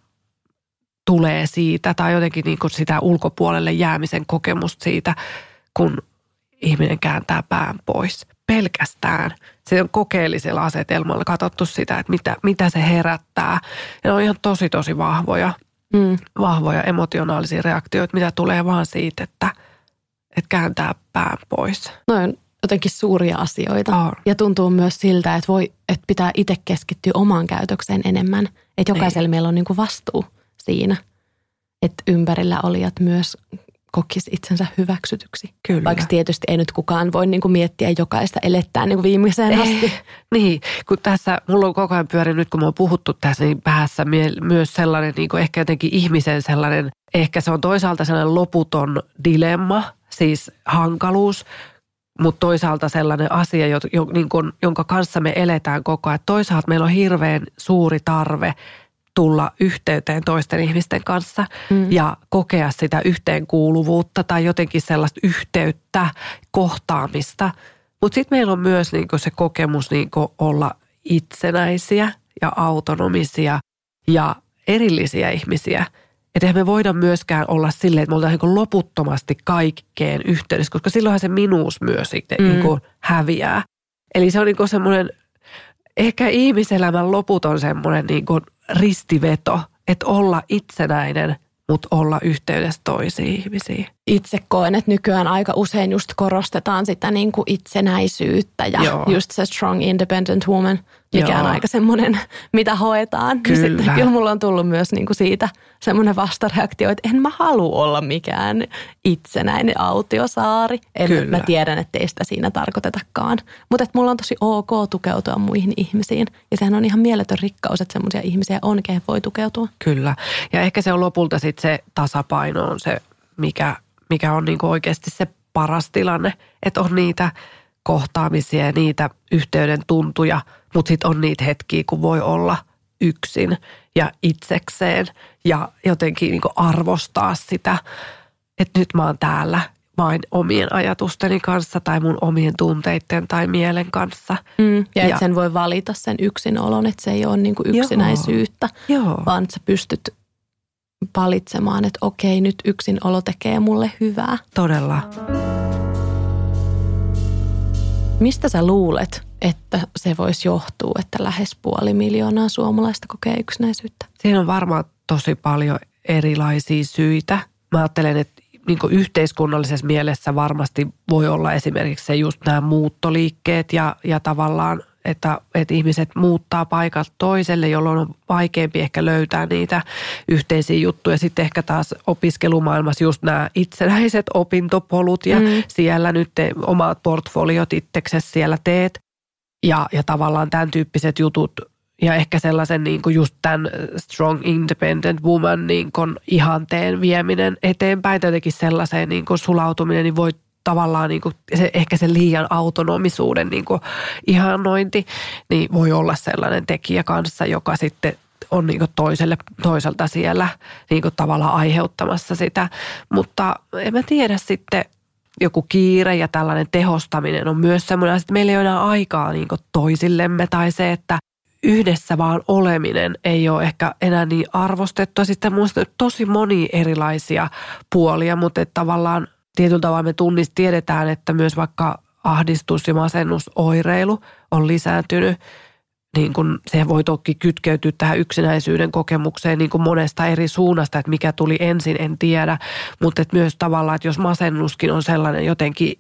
tulee siitä tai jotenkin niin kuin sitä ulkopuolelle jäämisen kokemusta siitä, kun ihminen kääntää pään pois. Pelkästään. Se on kokeellisella asetelmalla katsottu sitä, että mitä, mitä se herättää. Ja ne on ihan tosi tosi vahvoja, mm. vahvoja emotionaalisia reaktioita, mitä tulee vaan siitä, että, että kääntää pään pois. No on jotenkin suuria asioita. Oh. Ja tuntuu myös siltä, että, voi, että pitää itse keskittyä omaan käytökseen enemmän. Että jokaisella niin. meillä on niin kuin vastuu siinä, että ympärillä olijat myös kokisi itsensä hyväksytyksi. Kyllä. Vaikka tietysti ei nyt kukaan voi niin kuin miettiä jokaista elettää niin kuin viimeiseen asti. Eh, niin, kun tässä, mulla on koko ajan pyörinyt, nyt kun me on puhuttu tässä, niin päässä myös sellainen niin kuin ehkä jotenkin ihmisen sellainen, ehkä se on toisaalta sellainen loputon dilemma, siis hankaluus, mutta toisaalta sellainen asia, jo, jo, niin kun, jonka kanssa me eletään koko ajan. Toisaalta meillä on hirveän suuri tarve tulla yhteyteen toisten ihmisten kanssa mm. ja kokea sitä yhteenkuuluvuutta tai jotenkin sellaista yhteyttä, kohtaamista. Mutta sitten meillä on myös niinku se kokemus niinku olla itsenäisiä ja autonomisia ja erillisiä ihmisiä. Että eihän me voida myöskään olla silleen, että me ollaan niin loputtomasti kaikkeen yhteydessä, koska silloinhan se minuus myös sitten mm. niin häviää. Eli se on niin semmoinen ehkä ihmiselämän loputon semmoinen niin kuin ristiveto, että olla itsenäinen, mutta olla yhteydessä toisiin ihmisiin. Itse koen, että nykyään aika usein just korostetaan sitä niin kuin itsenäisyyttä ja Joo. just se strong independent woman – mikä Joo. on aika semmoinen, mitä hoetaan. Niin kyllä. Sitten, kyllä mulla on tullut myös niin kuin siitä semmoinen vastareaktio, että en mä halua olla mikään itsenäinen autiosaari. En, kyllä. Mä tiedän, että ei sitä siinä tarkoitetakaan. Mutta mulla on tosi ok tukeutua muihin ihmisiin. Ja sehän on ihan mieletön rikkaus, että semmoisia ihmisiä on, kehen voi tukeutua. Kyllä. Ja ehkä se on lopulta sitten se tasapaino on se, mikä, mikä on niin kuin oikeasti se paras tilanne. Että on niitä kohtaamisia ja niitä yhteyden tuntuja – mutta sitten on niitä hetkiä, kun voi olla yksin ja itsekseen ja jotenkin niin arvostaa sitä, että nyt mä oon täällä vain omien ajatusteni kanssa tai mun omien tunteiden tai mielen kanssa. Mm, ja, ja että sen voi valita sen yksinolon, että se ei ole niin kuin yksinäisyyttä, joo, joo. vaan että sä pystyt valitsemaan, että okei, nyt yksinolo tekee mulle hyvää. Todella. Mistä sä luulet, että se voisi johtua, että lähes puoli miljoonaa suomalaista kokee yksinäisyyttä? Siinä on varmaan tosi paljon erilaisia syitä. Mä ajattelen, että niin yhteiskunnallisessa mielessä varmasti voi olla esimerkiksi se just nämä muuttoliikkeet ja, ja tavallaan, että, että ihmiset muuttaa paikalta toiselle, jolloin on vaikeampi ehkä löytää niitä yhteisiä juttuja. Sitten ehkä taas opiskelumaailmassa just nämä itsenäiset opintopolut ja mm. siellä nyt te, omat portfoliot itseksesi siellä teet. Ja, ja tavallaan tämän tyyppiset jutut ja ehkä sellaisen niin kuin just tämän strong independent woman niin kuin ihanteen vieminen eteenpäin tai jotenkin sellaiseen niin kuin sulautuminen, niin voi tavallaan niin kuin se, ehkä se liian autonomisuuden niin kuin ihannointi, niin voi olla sellainen tekijä kanssa, joka sitten on niin toiselle, toiselta siellä niin tavallaan aiheuttamassa sitä. Mutta en mä tiedä sitten, joku kiire ja tällainen tehostaminen on myös semmoinen, että meillä ei ole enää aikaa niin toisillemme tai se, että yhdessä vaan oleminen ei ole ehkä enää niin arvostettua. Sitten muista tosi moni erilaisia puolia, mutta tavallaan tietyllä tavalla me tunnist, tiedetään, että myös vaikka ahdistus ja masennusoireilu on lisääntynyt – niin kuin se voi toki kytkeytyä tähän yksinäisyyden kokemukseen niin kuin monesta eri suunnasta, että mikä tuli ensin, en tiedä. Mutta että myös tavallaan, että jos masennuskin on sellainen jotenkin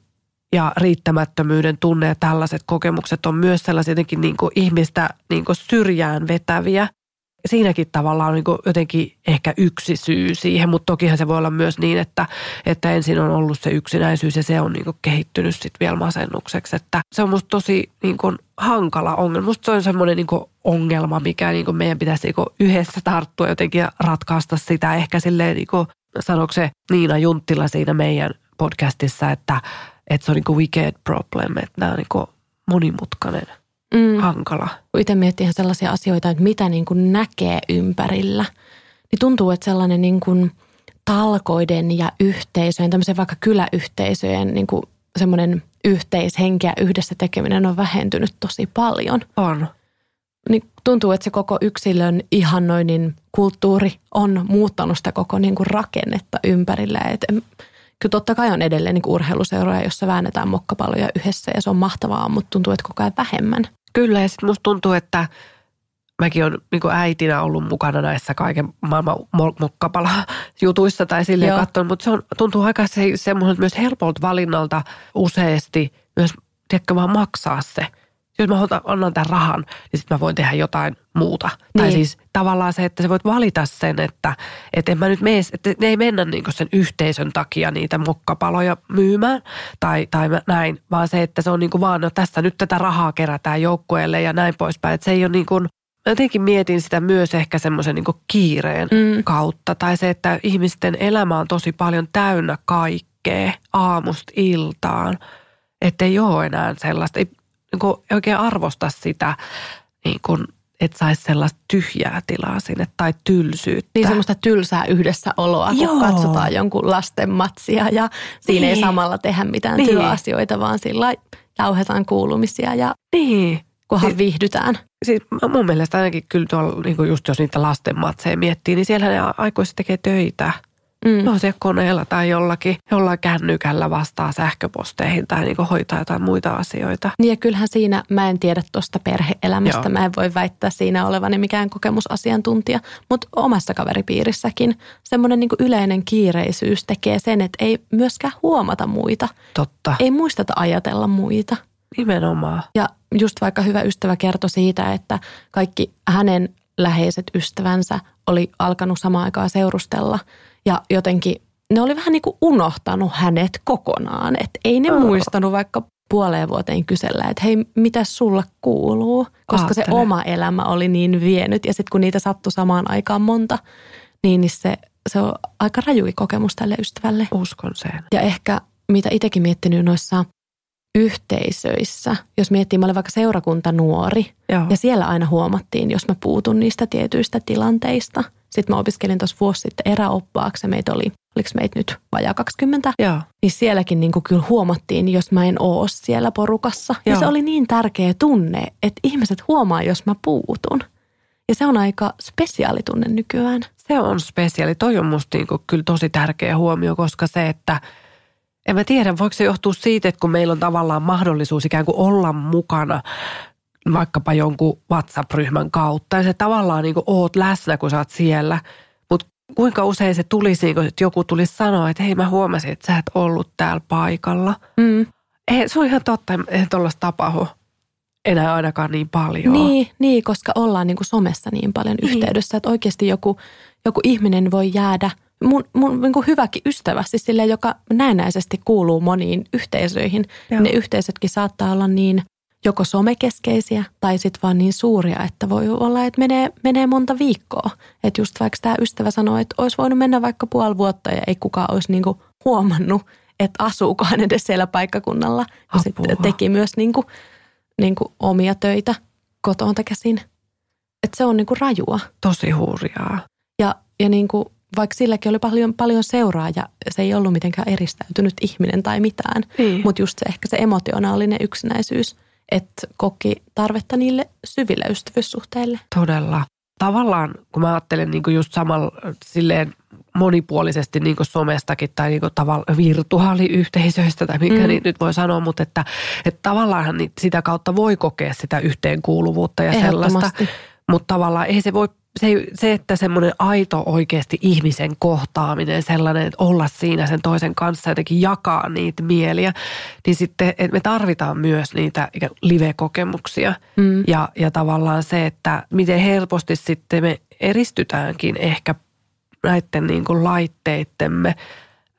ja riittämättömyyden tunne ja tällaiset kokemukset on myös sellaisia jotenkin niin kuin ihmistä niin syrjään vetäviä – siinäkin tavalla on niin jotenkin ehkä yksi syy siihen, mutta tokihan se voi olla myös niin, että, että ensin on ollut se yksinäisyys ja se on niin kehittynyt sitten vielä masennukseksi. Että se on musta tosi niin kuin hankala ongelma. Musta se on semmoinen niin ongelma, mikä niin meidän pitäisi niin yhdessä tarttua jotenkin ja ratkaista sitä. Ehkä silleen, niin kuin, se Niina Junttila siinä meidän podcastissa, että, että se on niin wicked problem, että nämä on niin monimutkainen – mm. hankala. Kun itse miettii ihan sellaisia asioita, että mitä niin kuin näkee ympärillä, niin tuntuu, että sellainen niin kuin talkoiden ja yhteisöjen, tämmöisen vaikka kyläyhteisöjen niin kuin semmoinen yhteishenkeä, yhdessä tekeminen on vähentynyt tosi paljon. On. Niin tuntuu, että se koko yksilön ihannoinnin kulttuuri on muuttanut sitä koko niin kuin rakennetta ympärillä. Et, kyllä totta kai on edelleen niin urheiluseuroja, jossa väännetään mokkapalloja yhdessä ja se on mahtavaa, mutta tuntuu, että koko ajan vähemmän. Kyllä ja sitten musta tuntuu, että mäkin olen niin äitinä ollut mukana näissä kaiken maailman mokkapala-jutuissa tai silleen katsonut, mutta se on, tuntuu aika se, semmoinen myös helpolta valinnalta useasti myös, tiedätkö, vaan maksaa se – jos mä annan tämän rahan, niin sitten mä voin tehdä jotain muuta. Niin. Tai siis tavallaan se, että sä voit valita sen, että, että en mä nyt mene, että ne ei mennä niin sen yhteisön takia niitä mokkapaloja myymään tai, tai näin, vaan se, että se on niin kuin vaan, no tässä nyt tätä rahaa kerätään joukkueelle ja näin poispäin. Että se ei ole niin kuin, mä jotenkin mietin sitä myös ehkä semmoisen niin kiireen mm. kautta. Tai se, että ihmisten elämä on tosi paljon täynnä kaikkea aamusta iltaan. Että ei ole enää sellaista, ei, niin kuin oikein arvosta sitä, niin kuin, että saisi sellaista tyhjää tilaa sinne tai tylsyyttä. Niin semmoista tylsää yhdessäoloa, kun Joo. katsotaan jonkun lasten matsia ja siinä niin. ei samalla tehdä mitään niin. työasioita, vaan sillä jauhetaan kuulumisia ja niin. kunhan siis, viihdytään. Siis mun mielestä ainakin kyllä tuolla, niin just jos niitä lasten matseja miettii, niin siellä ne aikuiset tekee töitä – Mm. No se koneella tai jollakin, jollain kännykällä vastaa sähköposteihin tai niin hoitaa jotain muita asioita. Niin ja kyllähän siinä, mä en tiedä tuosta perheelämästä, Joo. mä en voi väittää siinä olevani mikään kokemusasiantuntija, mutta omassa kaveripiirissäkin semmoinen niin yleinen kiireisyys tekee sen, että ei myöskään huomata muita. Totta. Ei muisteta ajatella muita. Nimenomaan. Ja just vaikka hyvä ystävä kertoi siitä, että kaikki hänen läheiset ystävänsä oli alkanut samaan aikaan seurustella – ja jotenkin ne oli vähän niin kuin unohtanut hänet kokonaan. Että ei ne oh. muistanut vaikka puoleen vuoteen kysellä, että hei, mitä sulle kuuluu? Koska Aattele. se oma elämä oli niin vienyt. Ja sitten kun niitä sattui samaan aikaan monta, niin, niin se, se on aika rajuki kokemus tälle ystävälle. Uskon sen. Ja ehkä mitä itsekin miettinyt noissa yhteisöissä, jos miettii, mä olin vaikka seurakunta nuori, Joo. ja siellä aina huomattiin, jos mä puutun niistä tietyistä tilanteista – sitten mä opiskelin tuossa vuosi sitten eräoppaaksi meitä oli, oliko meitä nyt vajaa 20, Joo. niin sielläkin niin kuin kyllä huomattiin, jos mä en oo siellä porukassa. Joo. Ja se oli niin tärkeä tunne, että ihmiset huomaa, jos mä puutun. Ja se on aika spesiaalitunne nykyään. Se on spesiaali. Toi on musta niin kyllä tosi tärkeä huomio, koska se, että en mä tiedä, voiko se johtua siitä, että kun meillä on tavallaan mahdollisuus ikään kuin olla mukana vaikkapa jonkun WhatsApp-ryhmän kautta. Ja se tavallaan niin kuin oot läsnä, kun sä oot siellä. Mutta kuinka usein se tulisi, että joku tulisi sanoa, että hei mä huomasin, että sä et ollut täällä paikalla. Mm. Ei, se on ihan totta, että tuollaista tapahdu enää ainakaan niin paljon. Niin, niin koska ollaan niin kuin somessa niin paljon niin. yhteydessä, että oikeasti joku, joku ihminen voi jäädä – mun, mun niin kuin hyväkin ystävä, siis sille, joka näennäisesti kuuluu moniin yhteisöihin. Joo. Ne yhteisötkin saattaa olla niin joko somekeskeisiä tai sitten vaan niin suuria, että voi olla, että menee, menee monta viikkoa. Että just vaikka tämä ystävä sanoi, että olisi voinut mennä vaikka puoli vuotta ja ei kukaan olisi niinku huomannut, että asuuko hän edes siellä paikkakunnalla. Ja sitten teki myös niinku, niinku omia töitä kotoa käsin. Että se on niinku rajua. Tosi hurjaa. Ja, ja niinku, vaikka silläkin oli paljon, paljon seuraa ja se ei ollut mitenkään eristäytynyt ihminen tai mitään. Niin. Mutta just se ehkä se emotionaalinen yksinäisyys – että koki tarvetta niille syville ystävyyssuhteille. Todella. Tavallaan, kun mä ajattelen niin kuin just samalla silleen monipuolisesti niin kuin somestakin tai niin kuin tavalla virtuaaliyhteisöistä tai mikä mm. niin nyt voi sanoa, mutta että, että tavallaan sitä kautta voi kokea sitä yhteenkuuluvuutta ja sellaista. Mutta tavallaan ei se voi se, se, että semmoinen aito oikeasti ihmisen kohtaaminen, sellainen, että olla siinä sen toisen kanssa jotenkin jakaa niitä mieliä, niin sitten että me tarvitaan myös niitä live-kokemuksia. Mm. Ja, ja tavallaan se, että miten helposti sitten me eristytäänkin ehkä näiden niin kuin laitteittemme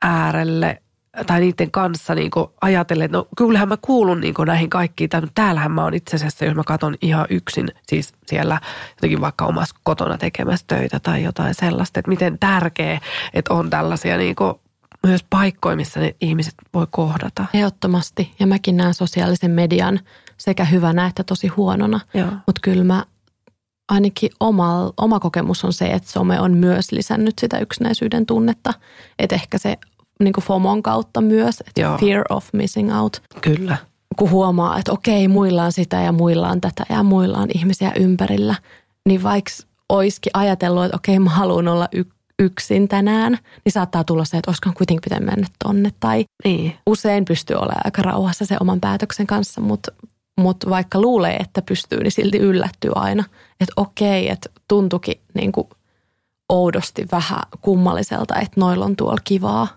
äärelle tai niiden kanssa niin ajatellen, että no kyllähän mä kuulun niin näihin kaikkiin. Tai täällähän mä oon itse asiassa, jos mä katson ihan yksin, siis siellä jotenkin vaikka omassa kotona tekemässä töitä tai jotain sellaista, että miten tärkeä, että on tällaisia niin myös paikkoja, missä ne ihmiset voi kohdata. Ehdottomasti. Ja mäkin näen sosiaalisen median sekä hyvänä että tosi huonona. Mutta kyllä mä ainakin oma, oma kokemus on se, että some on myös lisännyt sitä yksinäisyyden tunnetta. Että ehkä se niin kuin FOMOn kautta myös, että Joo. fear of missing out. Kyllä. Kun huomaa, että okei, muilla on sitä ja muilla on tätä ja muilla on ihmisiä ympärillä, niin vaikka olisikin ajatellut, että okei, mä haluan olla y- yksin tänään, niin saattaa tulla se, että olisiko kuitenkin pitänyt mennä tonne. Tai Niin. usein pystyy olemaan aika rauhassa sen oman päätöksen kanssa, mutta, mutta vaikka luulee, että pystyy, niin silti yllättyy aina. Että okei, että tuntukin niin kuin oudosti vähän kummalliselta, että noilla on tuolla kivaa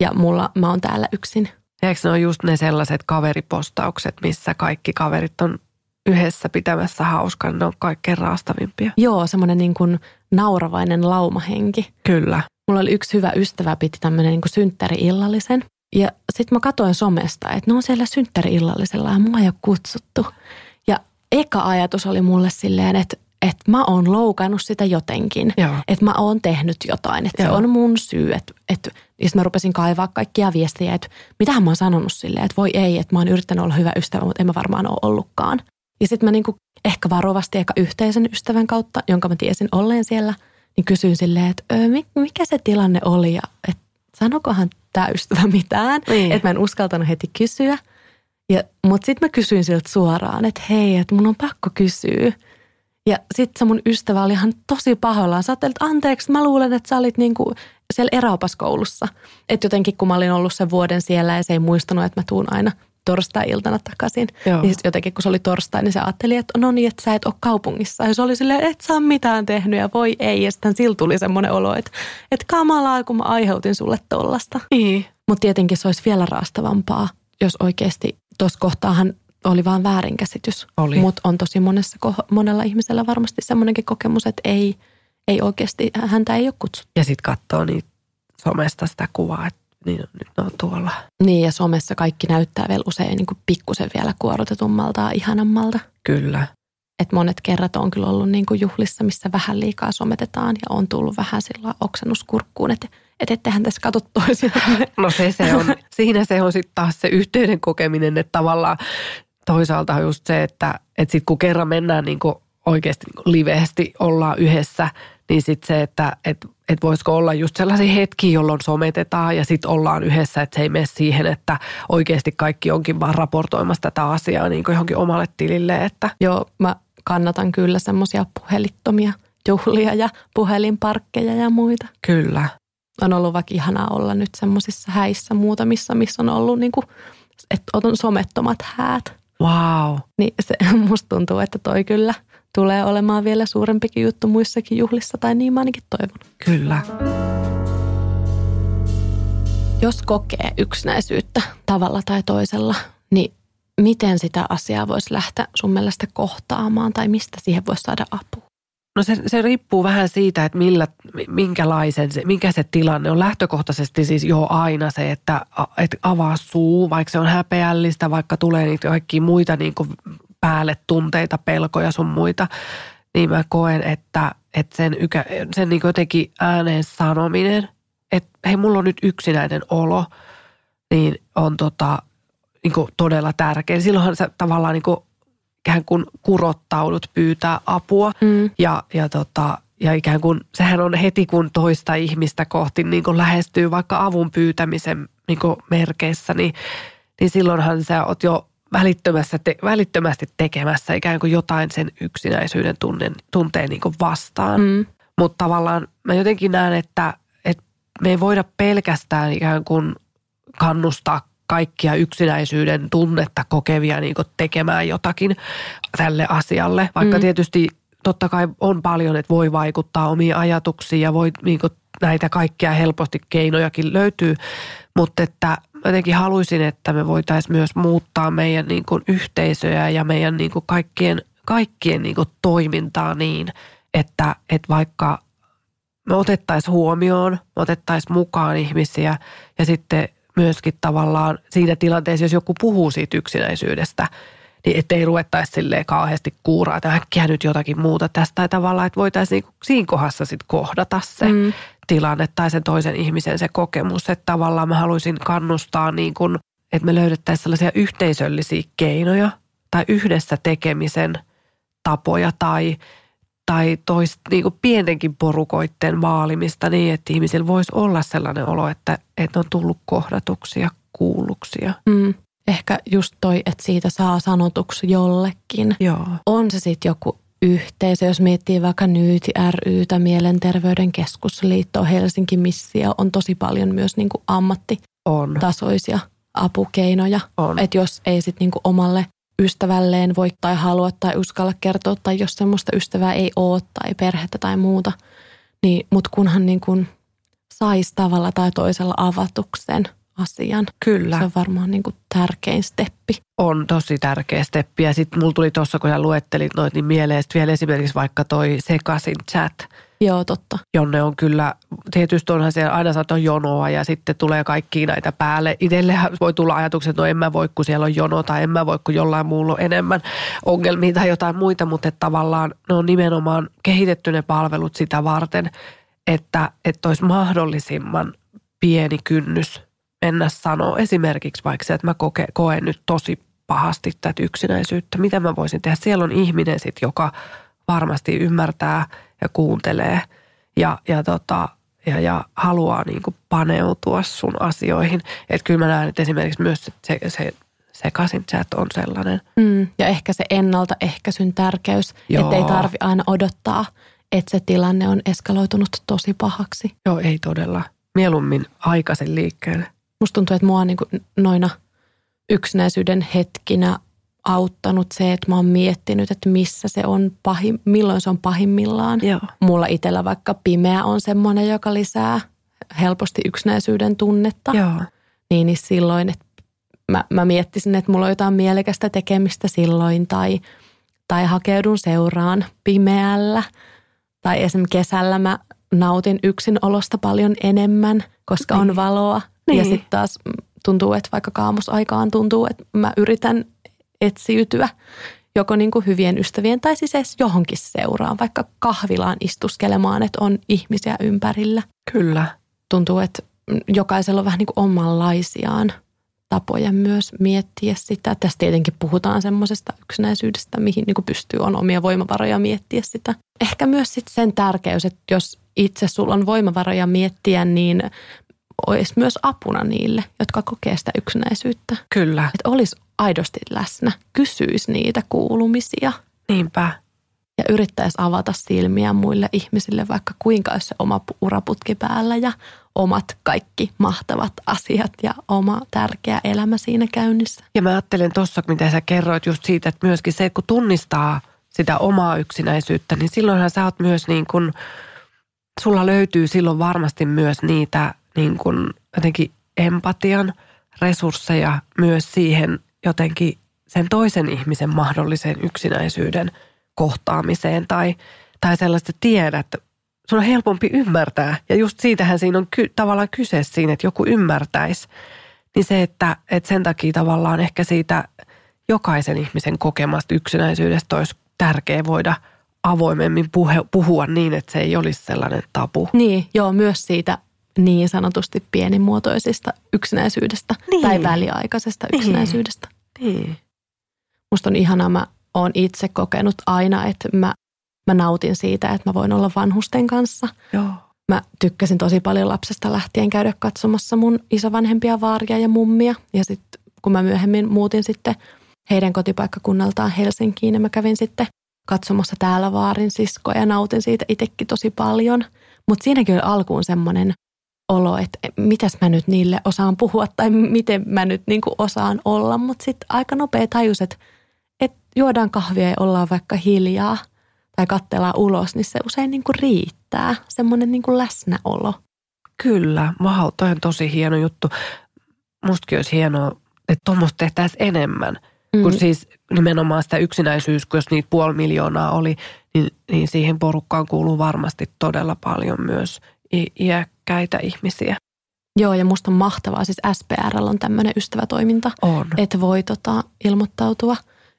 ja mulla, mä oon täällä yksin. Eikö ne ole just ne sellaiset kaveripostaukset, missä kaikki kaverit on yhdessä pitämässä hauskan, ne on kaikkein raastavimpia. Joo, semmoinen niin kuin nauravainen laumahenki. Kyllä. Mulla oli yksi hyvä ystävä, piti tämmöinen niin synttäri-illallisen. Ja sitten mä katsoin somesta, että ne on siellä synttäri-illallisella ja mua ei ole kutsuttu. Ja eka ajatus oli mulle silleen, että, että mä oon loukannut sitä jotenkin. Joo. Että mä oon tehnyt jotain, että se Joo. on mun syy. Että, että, ja sitten mä rupesin kaivaa kaikkia viestejä, että mitähän mä oon sanonut silleen, että voi ei, että mä oon yrittänyt olla hyvä ystävä, mutta en mä varmaan ole ollutkaan. Ja sitten mä niinku ehkä varovasti eka yhteisen ystävän kautta, jonka mä tiesin olleen siellä, niin kysyin silleen, että "Ö, mi- mikä se tilanne oli ja että sanokohan tämä ystävä mitään. Niin. Että mä en uskaltanut heti kysyä. Ja, mutta sitten mä kysyin siltä suoraan, että hei, että mun on pakko kysyä. Ja sitten se mun ystävä oli ihan tosi pahoillaan. Sä että anteeksi, mä luulen, että sä olit niinku siellä eräopaskoulussa. Että jotenkin kun mä olin ollut sen vuoden siellä ja se ei muistanut, että mä tuun aina torstai-iltana takaisin. Joo. Niin jotenkin kun se oli torstai, niin se ajatteli, että no niin, että sä et ole kaupungissa. Ja se oli silleen, et sä ole mitään tehnyt ja voi ei. Ja sitten sillä tuli semmoinen olo, että, että kamalaa, kun mä aiheutin sulle tollasta. Niin. Mutta tietenkin se olisi vielä raastavampaa, jos oikeasti tuossa kohtaahan oli vaan väärinkäsitys. Mutta on tosi monessa, monella ihmisellä varmasti semmoinenkin kokemus, että ei, ei oikeasti, häntä ei ole kutsuttu. Ja sitten katsoo niitä somesta sitä kuvaa, että niin, nyt ne on tuolla. Niin ja somessa kaikki näyttää vielä usein niin kuin pikkusen vielä kuorotetummalta ja ihanammalta. Kyllä. Et monet kerrat on kyllä ollut niin kuin juhlissa, missä vähän liikaa sometetaan ja on tullut vähän sillä oksennuskurkkuun, että et ettehän tässä katso toisiaan. No se, se on, siinä se on sitten taas se yhteyden kokeminen, että tavallaan toisaalta just se, että, että sitten kun kerran mennään niin kuin oikeasti niin kuin liveesti ollaan yhdessä, niin sitten se, että et, et voisiko olla just sellaisia hetkiä, jolloin sometetaan ja sitten ollaan yhdessä, että se ei mene siihen, että oikeasti kaikki onkin vaan raportoimassa tätä asiaa niin kuin johonkin omalle tilille, että Joo, mä kannatan kyllä semmoisia puhelittomia juhlia ja puhelinparkkeja ja muita. kyllä. On ollut vaikka ihanaa olla nyt semmoisissa häissä muutamissa, missä on ollut niin kuin, että on somettomat häät. Wow. Niin se, musta tuntuu, että toi kyllä tulee olemaan vielä suurempikin juttu muissakin juhlissa, tai niin mä ainakin toivon. Kyllä. Jos kokee yksinäisyyttä tavalla tai toisella, niin miten sitä asiaa voisi lähteä sun mielestä kohtaamaan tai mistä siihen voisi saada apua? No se, se riippuu vähän siitä, että millä, minkälaisen se, mikä se tilanne on. Lähtökohtaisesti siis jo aina se, että, että avaa suu, vaikka se on häpeällistä, vaikka tulee niitä kaikkia muita niin kuin päälle tunteita, pelkoja sun muita, niin mä koen, että, että sen, ykä, sen niin jotenkin ääneen sanominen, että hei, mulla on nyt yksinäinen olo, niin on tota, niin todella tärkeä. Silloinhan sä tavallaan niin ikään kuin kurottaudut pyytää apua Mm. ja, ja, tota, ja ikään kuin sehän on heti kun toista ihmistä kohti niin kuin lähestyy vaikka avun pyytämisen niin kuin merkeissä, niin, niin silloinhan sä oot jo välittömässä te, välittömästi tekemässä ikään kuin jotain sen yksinäisyyden tunnen, tunteen niin kuin vastaan. Mm. Mutta tavallaan mä jotenkin näen, että, että me ei voida pelkästään ikään kuin kannustaa kaikkia yksinäisyyden tunnetta kokevia niin tekemään jotakin tälle asialle. Vaikka Mm. tietysti totta kai on paljon, että voi vaikuttaa omiin ajatuksiin ja voi niin kuin näitä kaikkia helposti keinojakin löytyy. Mutta että jotenkin haluaisin, että me voitaisiin myös muuttaa meidän niin kuin yhteisöjä ja meidän niin kuin kaikkien, kaikkien niin kuin toimintaa niin, että, että vaikka me otettaisiin huomioon, me otettaisiin mukaan ihmisiä ja sitten myöskin tavallaan siinä tilanteessa, jos joku puhuu siitä yksinäisyydestä, niin ettei ruvettaisi silleen kauheasti kuuraa, että äkkiä nyt jotakin muuta tästä. Tai tavallaan, että voitaisiin niinku siinä kohdassa sitten kohdata se Mm. tilanne tai sen toisen ihmisen se kokemus. Että tavallaan mä haluaisin kannustaa niin kuin, että me löydettäisiin sellaisia yhteisöllisiä keinoja tai yhdessä tekemisen tapoja tai, tai tois, niin kuin pienenkin porukoitten vaalimista niin, että ihmisillä voisi olla sellainen olo, että, että on tullut kohdatuksia, kuulluksia. Mm. Ehkä just toi, että siitä saa sanotuksi jollekin. Joo. On se sitten joku yhteisö, jos miettii vaikka Nyyti rytä, Mielenterveyden keskusliitto, Helsinki Missio, on tosi paljon myös niin kuin ammattitasoisia on. apukeinoja. Että jos ei sitten niin omalle ystävälleen voi tai halua tai uskalla kertoa, tai jos semmoista ystävää ei ole tai perhettä tai muuta, niin, mutta kunhan niin kuin saisi tavalla tai toisella avatuksen asian. Kyllä. Se on varmaan niin kuin tärkein steppi. On tosi tärkeä steppi. Ja sitten mulla tuli tuossa, kun sä luettelit noit, niin mieleen vielä esimerkiksi vaikka toi sekasin chat – Joo, totta. Jonne on kyllä, tietysti onhan siellä aina saattaa jonoa ja sitten tulee kaikki näitä päälle. Itsellehän voi tulla ajatukset, että no en mä voi, kun siellä on jono tai en mä voi, kun jollain muulla on enemmän ongelmia tai jotain muita, mutta että tavallaan ne on nimenomaan kehitetty ne palvelut sitä varten, että, että olisi mahdollisimman pieni kynnys mennä sanoa esimerkiksi vaikka se, että mä koke, koen nyt tosi pahasti tätä yksinäisyyttä. Mitä mä voisin tehdä? Siellä on ihminen sitten, joka varmasti ymmärtää – ja kuuntelee ja, ja, tota, ja, ja haluaa niin kuin paneutua sun asioihin. Että kyllä mä näen, että esimerkiksi myös se, se sekaisin chat on sellainen. Mm, ja ehkä se ennaltaehkäisyn tärkeys, että ei tarvi aina odottaa, että se tilanne on eskaloitunut tosi pahaksi. Joo, ei todella. Mieluummin aikaisen liikkeelle. Musta tuntuu, että mua niin kuin noina yksinäisyyden hetkinä auttanut se, että mä oon miettinyt, että missä se on pahim, milloin se on pahimmillaan. Joo. Mulla itsellä vaikka pimeä on semmoinen, joka lisää helposti yksinäisyyden tunnetta. Joo. Niin, niin silloin, että mä, mä miettisin, että mulla on jotain mielekästä tekemistä silloin tai, tai hakeudun seuraan pimeällä. Tai esimerkiksi kesällä mä nautin yksinolosta paljon enemmän, koska niin. on valoa. Niin. Ja sitten taas tuntuu, että vaikka kaamusaikaan tuntuu, että mä yritän etsiytyä joko niin kuin hyvien ystävien tai siis edes johonkin seuraan, vaikka kahvilaan istuskelemaan, että on ihmisiä ympärillä. Kyllä. Tuntuu, että jokaisella on vähän niin kuin omanlaisiaan tapoja myös miettiä sitä. Tässä tietenkin puhutaan semmoisesta yksinäisyydestä, mihin niin kuin pystyy, on omia voimavaroja miettiä sitä. Ehkä myös sit sen tärkeys, että jos itse sulla on voimavaroja miettiä, niin olisi myös apuna niille, jotka kokee sitä yksinäisyyttä. Kyllä. Että olisi aidosti läsnä, kysyisi niitä kuulumisia. Niinpä. Ja yrittäisi avata silmiä muille ihmisille, vaikka kuinka olisi se oma uraputki päällä ja omat kaikki mahtavat asiat ja oma tärkeä elämä siinä käynnissä. Ja mä ajattelen tuossa, mitä sä kerroit just siitä, että myöskin se, kun tunnistaa sitä omaa yksinäisyyttä, niin silloinhan sä oot myös niin kuin, sulla löytyy silloin varmasti myös niitä niin kuin jotenkin empatian resursseja myös siihen jotenkin sen toisen ihmisen mahdollisen yksinäisyyden kohtaamiseen tai, tai sellaista tiedä, että sun on helpompi ymmärtää. Ja just siitähän siinä on ky, tavallaan kyse siinä, että joku ymmärtäisi. Niin se, että, että sen takia tavallaan ehkä siitä jokaisen ihmisen kokemasta yksinäisyydestä olisi tärkeä voida avoimemmin puhe, puhua niin, että se ei olisi sellainen tabu. Niin, joo, myös siitä niin sanotusti pienimuotoisesta yksinäisyydestä niin. tai väliaikaisesta niin. yksinäisyydestä. Niin. Musta on ihanaa, mä oon itse kokenut aina, että mä, mä nautin siitä, että mä voin olla vanhusten kanssa. Joo. Mä tykkäsin tosi paljon lapsesta lähtien käydä katsomassa mun isovanhempia vaaria ja mummia. Ja sitten kun mä myöhemmin muutin sitten heidän kotipaikkakunnaltaan Helsinkiin, niin mä kävin sitten katsomassa täällä vaarin siskoja ja nautin siitä itsekin tosi paljon. Mutta siinäkin oli alkuun semmoinen olo, että mitäs mä nyt niille osaan puhua tai miten mä nyt niin kuin osaan olla. Mutta sitten aika nopea tajus, että, että juodaan kahvia ja ollaan vaikka hiljaa tai katsellaan ulos, niin se usein niin kuin riittää. Semmoinen niin kuin läsnäolo. Kyllä, vau, toi on tosi hieno juttu. Mustakin olisi hienoa, että tuommoista tehtäisiin enemmän. Mm. Kun siis nimenomaan sitä yksinäisyys, kun jos niitä puoli miljoonaa oli, niin, niin siihen porukkaan kuuluu varmasti todella paljon myös iä, älykkäitä ihmisiä. Joo, ja musta on mahtavaa. Siis SPR on tämmöinen ystävätoiminta. On. Että voi tota, ilmoittautua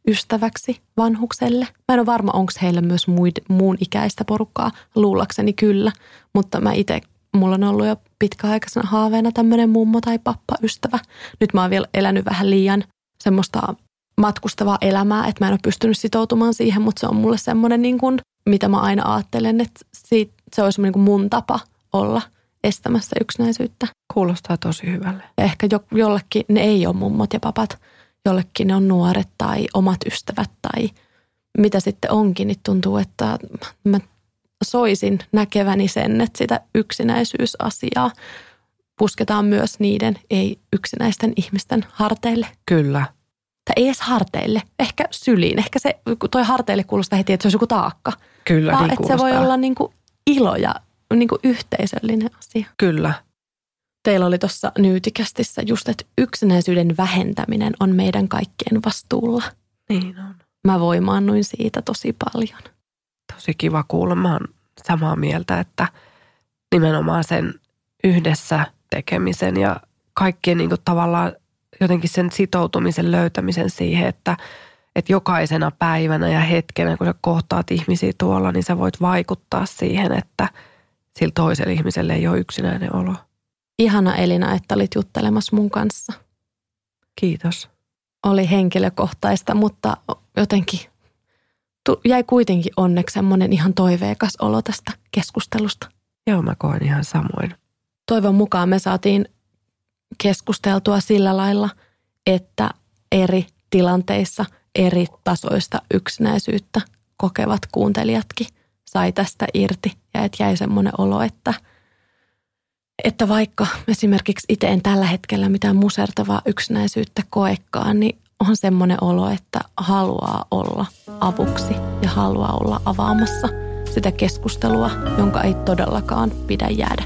ystäväksi vanhukselle. Mä en ole varma, onko heillä myös muid, muun ikäistä porukkaa. Luullakseni kyllä. Mutta mä itse, mulla on ollut jo pitkäaikaisena haaveena tämmöinen mummo tai pappa ystävä. Nyt mä oon vielä elänyt vähän liian semmoista matkustavaa elämää, että mä en ole pystynyt sitoutumaan siihen, mutta se on mulle semmoinen niin kuin mitä mä aina ajattelen, että siitä, se olisi niin kuin mun tapa olla estämässä yksinäisyyttä. Kuulostaa tosi hyvälle. Ja ehkä jo, jollekin ne ei ole mummot ja papat, jollekin ne on nuoret tai omat ystävät tai mitä sitten onkin, niin tuntuu, että mä soisin näkeväni sen, että sitä yksinäisyysasiaa pusketaan myös niiden ei-yksinäisten ihmisten harteille. Kyllä. Tai ei edes harteille, ehkä syliin. Ehkä se, toi harteille kuulostaa heti, että se olisi joku taakka. Kyllä, Vaan niin että se voi olla niin kuin ilo ja niin kuin yhteisöllinen asia. Kyllä. Teillä oli tuossa nyytikästissä just, että yksinäisyyden vähentäminen on meidän kaikkien vastuulla. Niin on. Mä voimaannuin siitä tosi paljon. Tosi kiva kuulla. Mä oon samaa mieltä, että nimenomaan sen yhdessä tekemisen ja kaikkien niin kuin tavallaan jotenkin sen sitoutumisen löytämisen siihen, että, että jokaisena päivänä ja hetkenä, kun sä kohtaat ihmisiä tuolla, niin sä voit vaikuttaa siihen, että sillä toisella ihmisellä ei ole yksinäinen olo. Ihana Elina, että olit juttelemassa mun kanssa. Kiitos. Oli henkilökohtaista, mutta jotenkin jäi kuitenkin onneksi semmoinen ihan toiveikas olo tästä keskustelusta. Joo, mä koen ihan samoin. Toivon mukaan me saatiin keskusteltua sillä lailla, että eri tilanteissa eri tasoista yksinäisyyttä kokevat kuuntelijatkin sai tästä irti ja että jäi semmoinen olo, että, että vaikka esimerkiksi itse en tällä hetkellä mitään musertavaa yksinäisyyttä koekaan, niin on semmoinen olo, että haluaa olla avuksi ja haluaa olla avaamassa sitä keskustelua, jonka ei todellakaan pidä jäädä